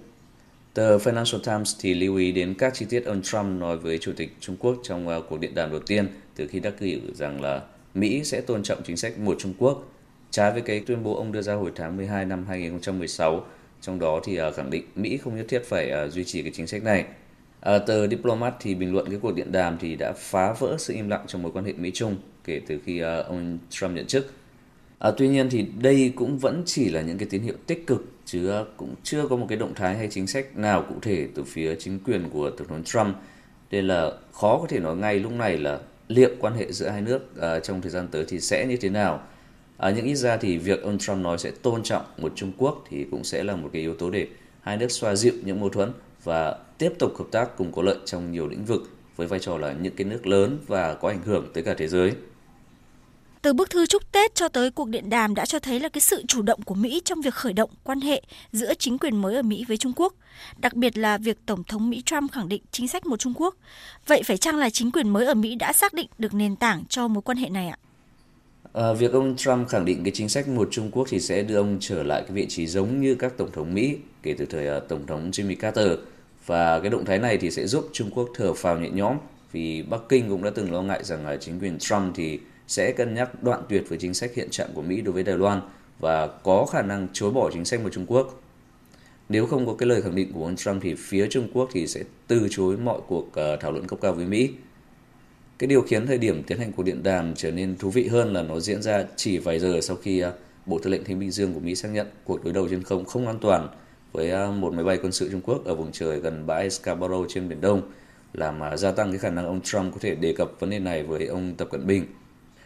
Tờ Financial Times thì lưu ý đến các chi tiết ông Trump nói với Chủ tịch Trung Quốc trong uh, cuộc điện đàm đầu tiên từ khi đắc cử rằng là Mỹ sẽ tôn trọng chính sách một Trung Quốc, trái với cái tuyên bố ông đưa ra hồi tháng 12 năm 2016, trong đó thì uh, khẳng định Mỹ không nhất thiết phải uh, duy trì cái chính sách này. À, tờ Diplomat thì bình luận cái cuộc điện đàm thì đã phá vỡ sự im lặng trong mối quan hệ Mỹ-Trung kể từ khi uh, ông Trump nhận chức. À, tuy nhiên thì đây cũng vẫn chỉ là những cái tín hiệu tích cực chứ cũng chưa có một cái động thái hay chính sách nào cụ thể từ phía chính quyền của tổng thống Trump. Nên là khó có thể nói ngay lúc này là liệu quan hệ giữa hai nước uh, trong thời gian tới thì sẽ như thế nào. À, những ít ra thì việc ông Trump nói sẽ tôn trọng một Trung Quốc thì cũng sẽ là một cái yếu tố để hai nước xoa dịu những mâu thuẫn và tiếp tục hợp tác cùng có lợi trong nhiều lĩnh vực với vai trò là những cái nước lớn và có ảnh hưởng tới cả thế giới. Từ bức thư chúc Tết cho tới cuộc điện đàm đã cho thấy là cái sự chủ động của Mỹ trong việc khởi động quan hệ giữa chính quyền mới ở Mỹ với Trung Quốc, đặc biệt là việc Tổng thống Mỹ Trump khẳng định chính sách một Trung Quốc. Vậy phải chăng là chính quyền mới ở Mỹ đã xác định được nền tảng cho mối quan hệ này ạ? À, việc ông Trump khẳng định cái chính sách một Trung Quốc thì sẽ đưa ông trở lại cái vị trí giống như các tổng thống Mỹ kể từ thời uh, tổng thống Jimmy Carter và cái động thái này thì sẽ giúp Trung Quốc thở phào nhẹ nhõm vì Bắc Kinh cũng đã từng lo ngại rằng là chính quyền Trump thì sẽ cân nhắc đoạn tuyệt với chính sách hiện trạng của Mỹ đối với Đài Loan và có khả năng chối bỏ chính sách một Trung Quốc. Nếu không có cái lời khẳng định của ông Trump thì phía Trung Quốc thì sẽ từ chối mọi cuộc uh, thảo luận cấp cao với Mỹ. Cái điều khiến thời điểm tiến hành cuộc điện đàm trở nên thú vị hơn là nó diễn ra chỉ vài giờ sau khi à, Bộ Tư lệnh Thái Bình Dương của Mỹ xác nhận cuộc đối đầu trên không không an toàn với à, một máy bay quân sự Trung Quốc ở vùng trời gần bãi Scarborough trên Biển Đông, làm à, gia tăng cái khả năng ông Trump có thể đề cập vấn đề này với ông Tập Cận Bình.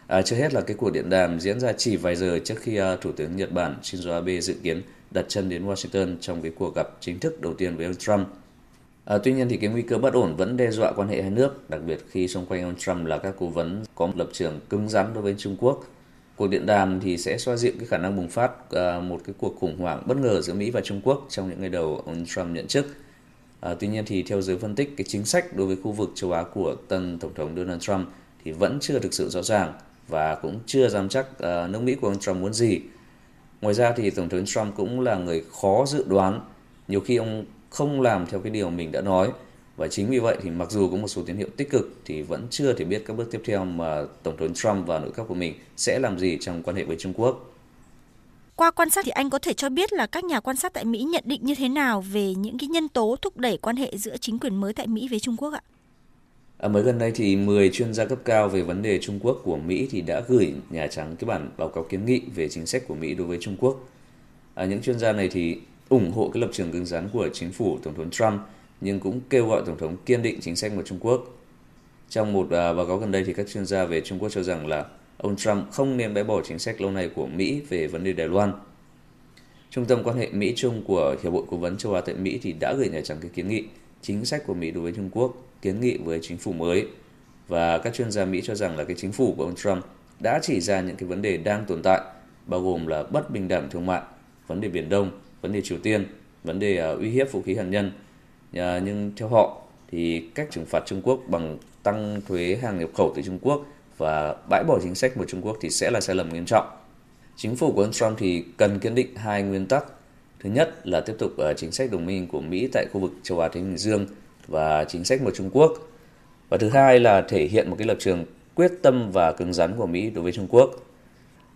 À, chưa hết là cái cuộc điện đàm diễn ra chỉ vài giờ trước khi uh, Thủ tướng Nhật Bản Shinzo Abe dự kiến đặt chân đến Washington trong cái cuộc gặp chính thức đầu tiên với ông Trump. À, tuy nhiên thì cái nguy cơ bất ổn vẫn đe dọa quan hệ hai nước, đặc biệt khi xung quanh ông Trump là các cố vấn có một lập trường cứng rắn đối với Trung Quốc. Cuộc điện đàm thì sẽ xoa dịu cái khả năng bùng phát à, một cái cuộc khủng hoảng bất ngờ giữa Mỹ và Trung Quốc trong những ngày đầu ông Trump nhận chức. À, tuy nhiên thì theo giới phân tích, cái chính sách đối với khu vực châu Á của tân Tổng thống Donald Trump thì vẫn chưa thực sự rõ ràng và cũng chưa dám chắc à, nước Mỹ của ông Trump muốn gì. Ngoài ra thì Tổng thống Trump cũng là người khó dự đoán, nhiều khi ông không làm theo cái điều mình đã nói và chính vì vậy thì mặc dù có một số tín hiệu tích cực thì vẫn chưa thể biết các bước tiếp theo mà Tổng thống Trump và nội các của mình sẽ làm gì trong quan hệ với Trung Quốc. Qua quan sát thì anh có thể cho biết là các nhà quan sát tại Mỹ nhận định như thế nào về những cái nhân tố thúc đẩy quan hệ giữa chính quyền mới tại Mỹ với Trung Quốc ạ? À, mới gần đây thì 10 chuyên gia cấp cao về vấn đề Trung Quốc của Mỹ thì đã gửi Nhà Trắng cái bản báo cáo kiến nghị về chính sách của Mỹ đối với Trung Quốc. À, những chuyên gia này thì ủng hộ cái lập trường cứng rắn của chính phủ Tổng thống Trump nhưng cũng kêu gọi Tổng thống kiên định chính sách của Trung Quốc. Trong một à, báo cáo gần đây thì các chuyên gia về Trung Quốc cho rằng là ông Trump không nên bãi bỏ chính sách lâu nay của Mỹ về vấn đề Đài Loan. Trung tâm quan hệ Mỹ-Trung của Hiệp hội Cố vấn châu Á tại Mỹ thì đã gửi Nhà Trắng cái kiến nghị chính sách của Mỹ đối với Trung Quốc kiến nghị với chính phủ mới và các chuyên gia Mỹ cho rằng là cái chính phủ của ông Trump đã chỉ ra những cái vấn đề đang tồn tại bao gồm là bất bình đẳng thương mại, vấn đề Biển Đông, vấn đề Triều Tiên, vấn đề à, uy hiếp vũ khí hạt nhân. À, nhưng theo họ thì cách trừng phạt Trung Quốc bằng tăng thuế hàng nhập khẩu từ Trung Quốc và bãi bỏ chính sách của Trung Quốc thì sẽ là sai lầm nghiêm trọng. Chính phủ của ông Trump thì cần kiên định hai nguyên tắc. Thứ nhất là tiếp tục à, chính sách đồng minh của Mỹ tại khu vực châu Á Thái Bình Dương và chính sách một Trung Quốc. Và thứ hai là thể hiện một cái lập trường quyết tâm và cứng rắn của Mỹ đối với Trung Quốc.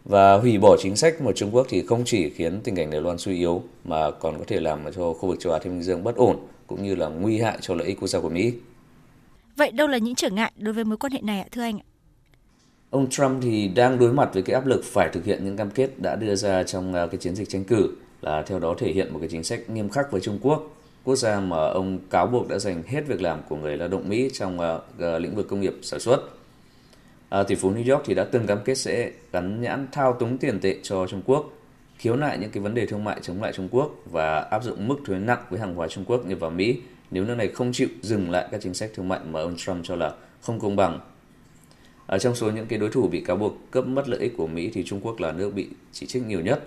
Và hủy bỏ chính sách một Trung Quốc thì không chỉ khiến tình cảnh Đài Loan suy yếu mà còn có thể làm cho khu vực châu Á Thái Bình Dương bất ổn cũng như là nguy hại cho lợi ích quốc gia của Mỹ. Vậy đâu là những trở ngại đối với mối quan hệ này ạ thưa anh? Ông Trump thì đang đối mặt với cái áp lực phải thực hiện những cam kết đã đưa ra trong à, cái chiến dịch tranh cử là theo đó thể hiện một cái chính sách nghiêm khắc với Trung Quốc quốc gia mà ông cáo buộc đã giành hết việc làm của người lao động Mỹ trong uh, lĩnh vực công nghiệp sản xuất. À, tỷ phú New York thì đã từng cam kết sẽ gắn nhãn thao túng tiền tệ cho Trung Quốc, khiếu nại những cái vấn đề thương mại chống lại Trung Quốc và áp dụng mức thuế nặng với hàng hóa Trung Quốc nhập vào Mỹ nếu nước này không chịu dừng lại các chính sách thương mại mà ông Trump cho là không công bằng. Ở trong số những cái đối thủ bị cáo buộc cướp mất lợi ích của Mỹ thì Trung Quốc là nước bị chỉ trích nhiều nhất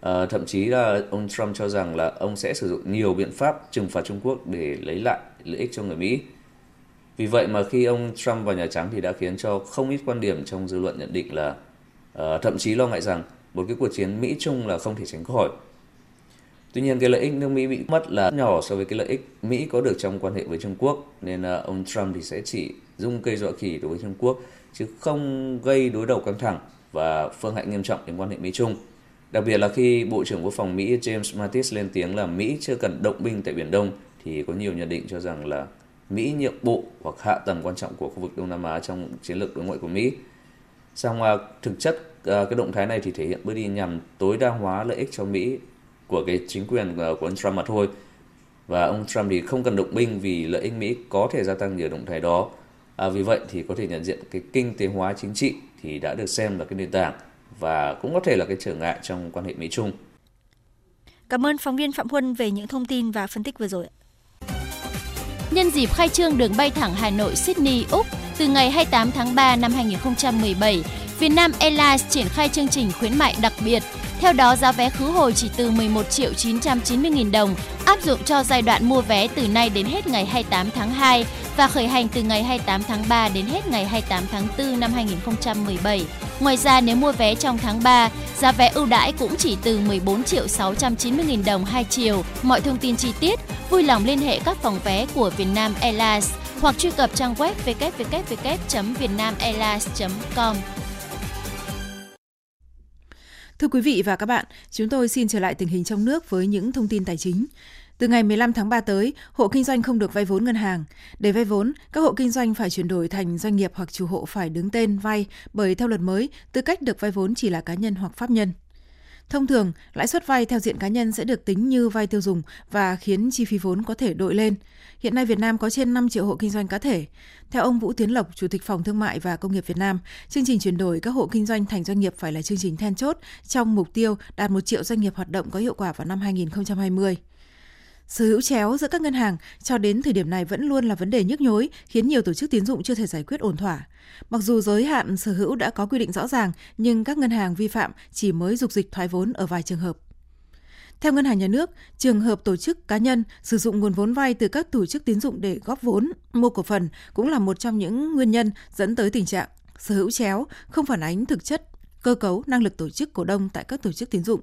À, thậm chí là ông Trump cho rằng là ông sẽ sử dụng nhiều biện pháp trừng phạt Trung Quốc để lấy lại lợi ích cho người Mỹ. Vì vậy mà khi ông Trump vào Nhà Trắng thì đã khiến cho không ít quan điểm trong dư luận nhận định là uh, thậm chí lo ngại rằng một cái cuộc chiến Mỹ-Trung là không thể tránh khỏi. Tuy nhiên cái lợi ích nước Mỹ bị mất là nhỏ so với cái lợi ích Mỹ có được trong quan hệ với Trung Quốc nên uh, ông Trump thì sẽ chỉ dung cây dọa khỉ đối với Trung Quốc chứ không gây đối đầu căng thẳng và phương hại nghiêm trọng đến quan hệ Mỹ Trung. Đặc biệt là khi Bộ trưởng Quốc phòng Mỹ James Mattis lên tiếng là Mỹ chưa cần động binh tại Biển Đông thì có nhiều nhận định cho rằng là Mỹ nhượng bộ hoặc hạ tầng quan trọng của khu vực Đông Nam Á trong chiến lược đối ngoại của Mỹ. Song à, thực chất à, cái động thái này thì thể hiện bước đi nhằm tối đa hóa lợi ích cho Mỹ của cái chính quyền à, của ông Trump mà thôi. Và ông Trump thì không cần động binh vì lợi ích Mỹ có thể gia tăng nhờ động thái đó. À, vì vậy thì có thể nhận diện cái kinh tế hóa chính trị thì đã được xem là cái nền tảng và cũng có thể là cái trở ngại trong quan hệ Mỹ Trung. Cảm ơn phóng viên Phạm Huân về những thông tin và phân tích vừa rồi. Nhân dịp khai trương đường bay thẳng Hà Nội Sydney Úc từ ngày 28 tháng 3 năm 2017, Vietnam Airlines triển khai chương trình khuyến mại đặc biệt. Theo đó, giá vé khứ hồi chỉ từ 11 triệu 990 nghìn đồng, áp dụng cho giai đoạn mua vé từ nay đến hết ngày 28 tháng 2 và khởi hành từ ngày 28 tháng 3 đến hết ngày 28 tháng 4 năm 2017. Ngoài ra, nếu mua vé trong tháng 3, giá vé ưu đãi cũng chỉ từ 14 triệu 690 nghìn đồng hai chiều. Mọi thông tin chi tiết, vui lòng liên hệ các phòng vé của Vietnam Airlines hoặc truy cập trang web www.vietnamairlines.com. Thưa quý vị và các bạn, chúng tôi xin trở lại tình hình trong nước với những thông tin tài chính. Từ ngày 15 tháng 3 tới, hộ kinh doanh không được vay vốn ngân hàng. Để vay vốn, các hộ kinh doanh phải chuyển đổi thành doanh nghiệp hoặc chủ hộ phải đứng tên vay bởi theo luật mới, tư cách được vay vốn chỉ là cá nhân hoặc pháp nhân. Thông thường, lãi suất vay theo diện cá nhân sẽ được tính như vay tiêu dùng và khiến chi phí vốn có thể đội lên. Hiện nay Việt Nam có trên 5 triệu hộ kinh doanh cá thể. Theo ông Vũ Tiến Lộc, Chủ tịch Phòng Thương mại và Công nghiệp Việt Nam, chương trình chuyển đổi các hộ kinh doanh thành doanh nghiệp phải là chương trình then chốt trong mục tiêu đạt 1 triệu doanh nghiệp hoạt động có hiệu quả vào năm 2020. Sở hữu chéo giữa các ngân hàng cho đến thời điểm này vẫn luôn là vấn đề nhức nhối, khiến nhiều tổ chức tín dụng chưa thể giải quyết ổn thỏa. Mặc dù giới hạn sở hữu đã có quy định rõ ràng, nhưng các ngân hàng vi phạm chỉ mới dục dịch thoái vốn ở vài trường hợp. Theo Ngân hàng Nhà nước, trường hợp tổ chức cá nhân sử dụng nguồn vốn vay từ các tổ chức tín dụng để góp vốn, mua cổ phần cũng là một trong những nguyên nhân dẫn tới tình trạng sở hữu chéo không phản ánh thực chất cơ cấu năng lực tổ chức cổ đông tại các tổ chức tín dụng.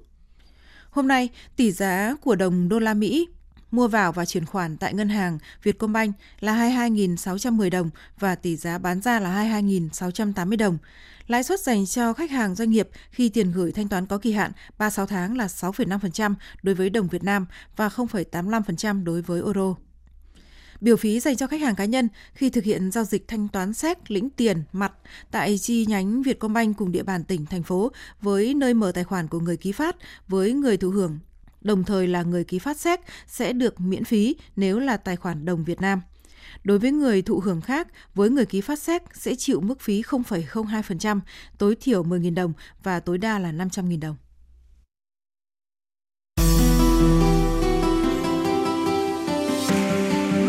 Hôm nay, tỷ giá của đồng đô la Mỹ mua vào và chuyển khoản tại ngân hàng Vietcombank là 22.610 đồng và tỷ giá bán ra là 22.680 đồng. Lãi suất dành cho khách hàng doanh nghiệp khi tiền gửi thanh toán có kỳ hạn 36 tháng là 6,5% đối với đồng Việt Nam và 0,85% đối với euro. Biểu phí dành cho khách hàng cá nhân khi thực hiện giao dịch thanh toán xét lĩnh tiền mặt tại chi nhánh Vietcombank cùng địa bàn tỉnh, thành phố với nơi mở tài khoản của người ký phát với người thụ hưởng đồng thời là người ký phát séc sẽ được miễn phí nếu là tài khoản đồng Việt Nam. Đối với người thụ hưởng khác, với người ký phát séc sẽ chịu mức phí 0,02%, tối thiểu 10.000 đồng và tối đa là 500.000 đồng.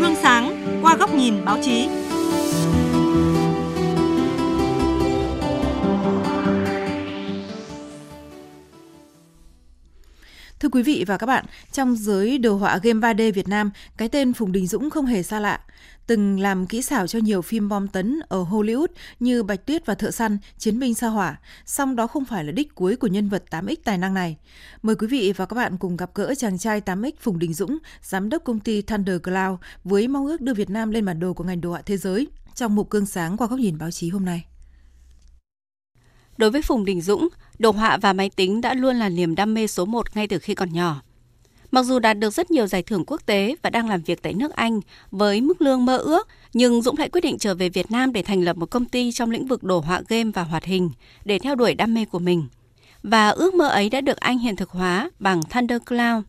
Gương sáng qua góc nhìn báo chí. Thưa quý vị và các bạn, trong giới đồ họa game 3D Việt Nam, cái tên Phùng Đình Dũng không hề xa lạ. Từng làm kỹ xảo cho nhiều phim bom tấn ở Hollywood như Bạch Tuyết và Thợ Săn, Chiến binh Sa hỏa, song đó không phải là đích cuối của nhân vật 8X tài năng này. Mời quý vị và các bạn cùng gặp gỡ chàng trai 8X Phùng Đình Dũng, giám đốc công ty Thunder Cloud, với mong ước đưa Việt Nam lên bản đồ của ngành đồ họa thế giới trong mục cương sáng qua góc nhìn báo chí hôm nay. Đối với Phùng Đình Dũng, đồ họa và máy tính đã luôn là niềm đam mê số một ngay từ khi còn nhỏ. Mặc dù đạt được rất nhiều giải thưởng quốc tế và đang làm việc tại nước Anh với mức lương mơ ước, nhưng Dũng lại quyết định trở về Việt Nam để thành lập một công ty trong lĩnh vực đồ họa game và hoạt hình để theo đuổi đam mê của mình. Và ước mơ ấy đã được anh hiện thực hóa bằng Thunder Cloud.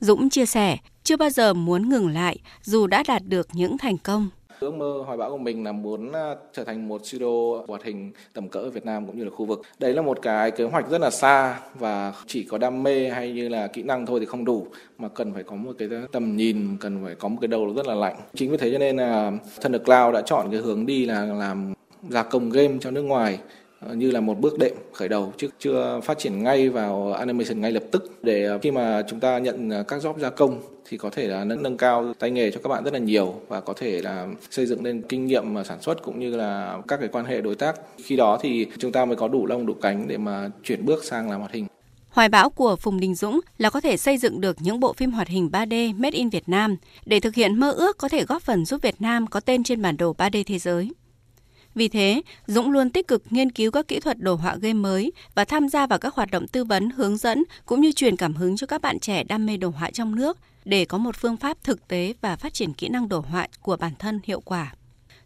Dũng chia sẻ, chưa bao giờ muốn ngừng lại dù đã đạt được những thành công. Ước mơ hoài bão của mình là muốn à, trở thành một studio hoạt hình tầm cỡ ở Việt Nam cũng như là khu vực. Đấy là một cái kế hoạch rất là xa và chỉ có đam mê hay như là kỹ năng thôi thì không đủ mà cần phải có một cái tầm nhìn, cần phải có một cái đầu rất là lạnh. Chính vì thế cho nên là Thunder Cloud đã chọn cái hướng đi là làm gia công game cho nước ngoài à, như là một bước đệm khởi đầu chứ chưa phát triển ngay vào animation ngay lập tức để khi mà chúng ta nhận à, các job gia công thì có thể là nâng nâng cao tay nghề cho các bạn rất là nhiều và có thể là xây dựng lên kinh nghiệm mà sản xuất cũng như là các cái quan hệ đối tác. Khi đó thì chúng ta mới có đủ lông đủ cánh để mà chuyển bước sang làm hoạt hình. Hoài bão của Phùng Đình Dũng là có thể xây dựng được những bộ phim hoạt hình 3D made in Việt Nam để thực hiện mơ ước có thể góp phần giúp Việt Nam có tên trên bản đồ 3D thế giới. Vì thế, Dũng luôn tích cực nghiên cứu các kỹ thuật đồ họa game mới và tham gia vào các hoạt động tư vấn, hướng dẫn cũng như truyền cảm hứng cho các bạn trẻ đam mê đồ họa trong nước để có một phương pháp thực tế và phát triển kỹ năng đổ họa của bản thân hiệu quả.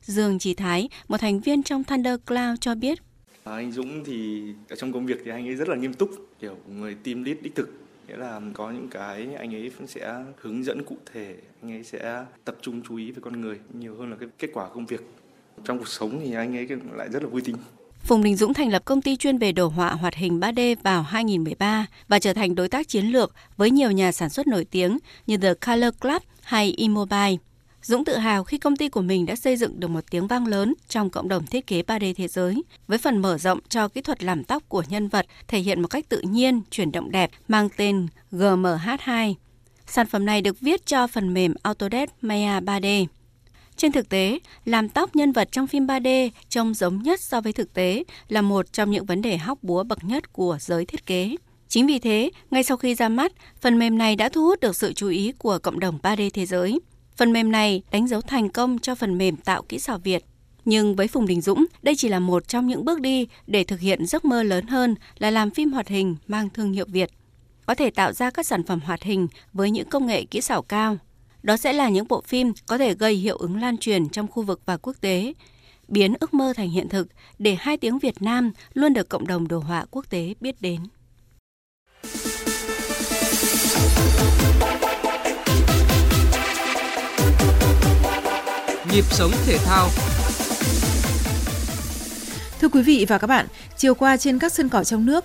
Dương Trí Thái, một thành viên trong Thunder Cloud cho biết. À, anh Dũng thì ở trong công việc thì anh ấy rất là nghiêm túc, kiểu người team lead đích thực nghĩa là có những cái anh ấy sẽ hướng dẫn cụ thể anh ấy sẽ tập trung chú ý về con người nhiều hơn là cái kết quả công việc trong cuộc sống thì anh ấy lại rất là vui tính. Phùng Đình Dũng thành lập công ty chuyên về đồ họa hoạt hình 3D vào 2013 và trở thành đối tác chiến lược với nhiều nhà sản xuất nổi tiếng như The Color Club hay Immobile. Dũng tự hào khi công ty của mình đã xây dựng được một tiếng vang lớn trong cộng đồng thiết kế 3D thế giới, với phần mở rộng cho kỹ thuật làm tóc của nhân vật thể hiện một cách tự nhiên, chuyển động đẹp mang tên GMH2. Sản phẩm này được viết cho phần mềm Autodesk Maya 3D. Trên thực tế, làm tóc nhân vật trong phim 3D trông giống nhất so với thực tế là một trong những vấn đề hóc búa bậc nhất của giới thiết kế. Chính vì thế, ngay sau khi ra mắt, phần mềm này đã thu hút được sự chú ý của cộng đồng 3D thế giới. Phần mềm này đánh dấu thành công cho phần mềm tạo kỹ xảo Việt. Nhưng với Phùng Đình Dũng, đây chỉ là một trong những bước đi để thực hiện giấc mơ lớn hơn là làm phim hoạt hình mang thương hiệu Việt. Có thể tạo ra các sản phẩm hoạt hình với những công nghệ kỹ xảo cao. Đó sẽ là những bộ phim có thể gây hiệu ứng lan truyền trong khu vực và quốc tế, biến ước mơ thành hiện thực để hai tiếng Việt Nam luôn được cộng đồng đồ họa quốc tế biết đến. Nhịp sống thể thao Thưa quý vị và các bạn, chiều qua trên các sân cỏ trong nước,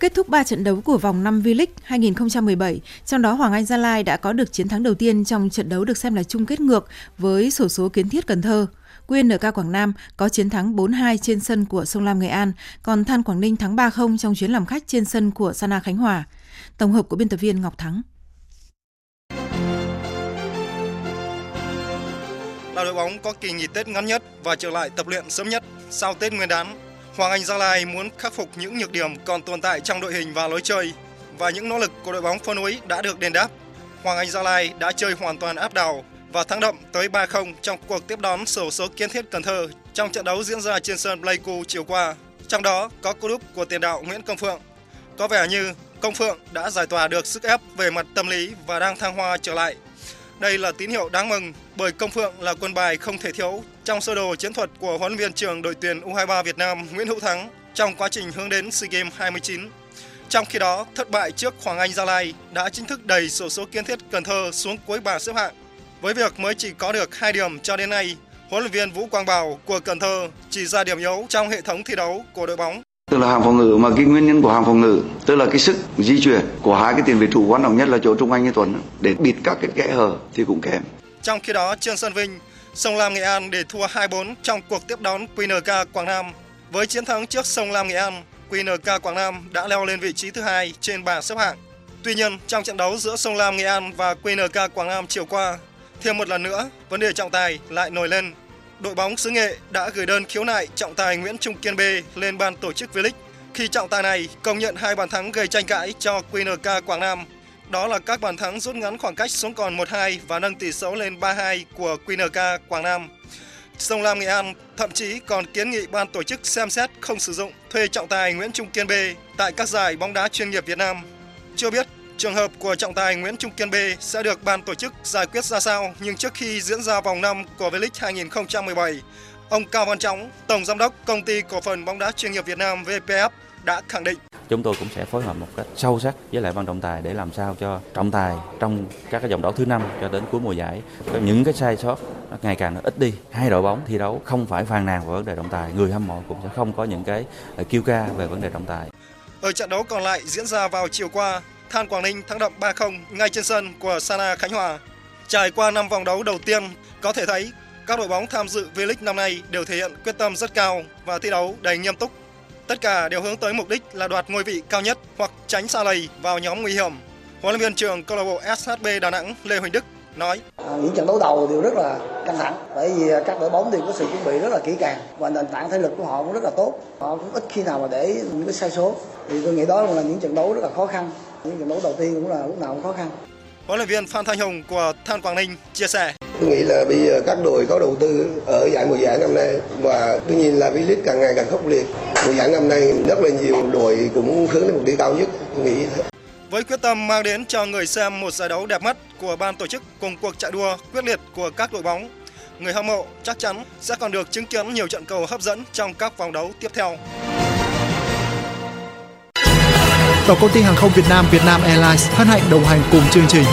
Kết thúc 3 trận đấu của vòng 5 V-League 2017, trong đó Hoàng Anh Gia Lai đã có được chiến thắng đầu tiên trong trận đấu được xem là chung kết ngược với sổ số kiến thiết Cần Thơ. QNK Quảng Nam có chiến thắng 4-2 trên sân của Sông Lam Nghệ An, còn Than Quảng Ninh thắng 3-0 trong chuyến làm khách trên sân của Sana Khánh Hòa. Tổng hợp của biên tập viên Ngọc Thắng. Là đội bóng có kỳ nghỉ Tết ngắn nhất và trở lại tập luyện sớm nhất sau Tết Nguyên đán Hoàng Anh Gia Lai muốn khắc phục những nhược điểm còn tồn tại trong đội hình và lối chơi và những nỗ lực của đội bóng phân núi đã được đền đáp. Hoàng Anh Gia Lai đã chơi hoàn toàn áp đảo và thắng đậm tới 3-0 trong cuộc tiếp đón sổ số kiến thiết Cần Thơ trong trận đấu diễn ra trên sân Pleiku chiều qua. Trong đó có cú đúp của tiền đạo Nguyễn Công Phượng. Có vẻ như Công Phượng đã giải tỏa được sức ép về mặt tâm lý và đang thăng hoa trở lại. Đây là tín hiệu đáng mừng bởi Công Phượng là quân bài không thể thiếu trong sơ đồ chiến thuật của huấn luyện viên trưởng đội tuyển U23 Việt Nam Nguyễn Hữu Thắng trong quá trình hướng đến SEA Games 29. Trong khi đó, thất bại trước Hoàng Anh Gia Lai đã chính thức đẩy sổ số kiến thiết Cần Thơ xuống cuối bảng xếp hạng. Với việc mới chỉ có được 2 điểm cho đến nay, huấn luyện viên Vũ Quang Bảo của Cần Thơ chỉ ra điểm yếu trong hệ thống thi đấu của đội bóng. Tức là hàng phòng ngự mà cái nguyên nhân của hàng phòng ngự tức là cái sức di chuyển của hai cái tiền vệ thủ quan trọng nhất là chỗ Trung Anh như Tuấn để bịt các cái kẽ hở thì cũng kém. Trong khi đó trên sân Vinh, Sông Lam Nghệ An để thua 2-4 trong cuộc tiếp đón QNK Quảng Nam. Với chiến thắng trước Sông Lam Nghệ An, QNK Quảng Nam đã leo lên vị trí thứ hai trên bảng xếp hạng. Tuy nhiên, trong trận đấu giữa Sông Lam Nghệ An và QNK Quảng Nam chiều qua, thêm một lần nữa, vấn đề trọng tài lại nổi lên. Đội bóng xứ Nghệ đã gửi đơn khiếu nại trọng tài Nguyễn Trung Kiên B lên ban tổ chức V-League khi trọng tài này công nhận hai bàn thắng gây tranh cãi cho QNK Quảng Nam, đó là các bàn thắng rút ngắn khoảng cách xuống còn 1-2 và nâng tỷ số lên 3-2 của QNK Quảng Nam. Sông Lam Nghệ An thậm chí còn kiến nghị ban tổ chức xem xét không sử dụng thuê trọng tài Nguyễn Trung Kiên B tại các giải bóng đá chuyên nghiệp Việt Nam. Chưa biết trường hợp của trọng tài Nguyễn Trung Kiên B sẽ được ban tổ chức giải quyết ra sao, nhưng trước khi diễn ra vòng 5 của V-League 2017, ông Cao Văn Trọng, Tổng Giám đốc Công ty Cổ phần bóng đá chuyên nghiệp Việt Nam VPF đã khẳng định. Chúng tôi cũng sẽ phối hợp một cách sâu sắc với lại ban trọng tài để làm sao cho trọng tài trong các cái vòng đấu thứ năm cho đến cuối mùa giải có những cái sai sót nó ngày càng nó ít đi. Hai đội bóng thi đấu không phải phàn nàn về vấn đề trọng tài người hâm mộ cũng sẽ không có những cái ờ, kêu ca về vấn đề trọng tài. Ở trận đấu còn lại diễn ra vào chiều qua Than Quảng Ninh thắng đậm 3-0 ngay trên sân của Sana Khánh Hòa. Trải qua năm vòng đấu đầu tiên có thể thấy các đội bóng tham dự V-League năm nay đều thể hiện quyết tâm rất cao và thi đấu đầy nghiêm túc. Tất cả đều hướng tới mục đích là đoạt ngôi vị cao nhất hoặc tránh xa lầy vào nhóm nguy hiểm. Huấn luyện viên trưởng câu lạc bộ SHB Đà Nẵng Lê Huỳnh Đức nói. À, những trận đấu đầu đều rất là căng thẳng bởi vì à, các đội bóng đều có sự chuẩn bị rất là kỹ càng và nền tảng thể lực của họ cũng rất là tốt. Họ cũng ít khi nào mà để những cái sai số. Thì tôi nghĩ đó là những trận đấu rất là khó khăn những đấu đầu tiên cũng là lúc nào cũng khó khăn huấn luyện viên Phan Thanh Hùng của Than Quảng Ninh chia sẻ Tôi nghĩ là bây giờ các đội có đầu tư ở giải mùa giải năm nay và tuy nhiên là V-League càng ngày càng khốc liệt. Mùa giải năm nay rất là nhiều đội cũng hướng đến mục tiêu cao nhất, tôi nghĩ thế. Với quyết tâm mang đến cho người xem một giải đấu đẹp mắt của ban tổ chức cùng cuộc chạy đua quyết liệt của các đội bóng, người hâm mộ chắc chắn sẽ còn được chứng kiến nhiều trận cầu hấp dẫn trong các vòng đấu tiếp theo. Tổng công ty hàng không Việt Nam, Vietnam Airlines hân hạnh đồng hành cùng chương trình.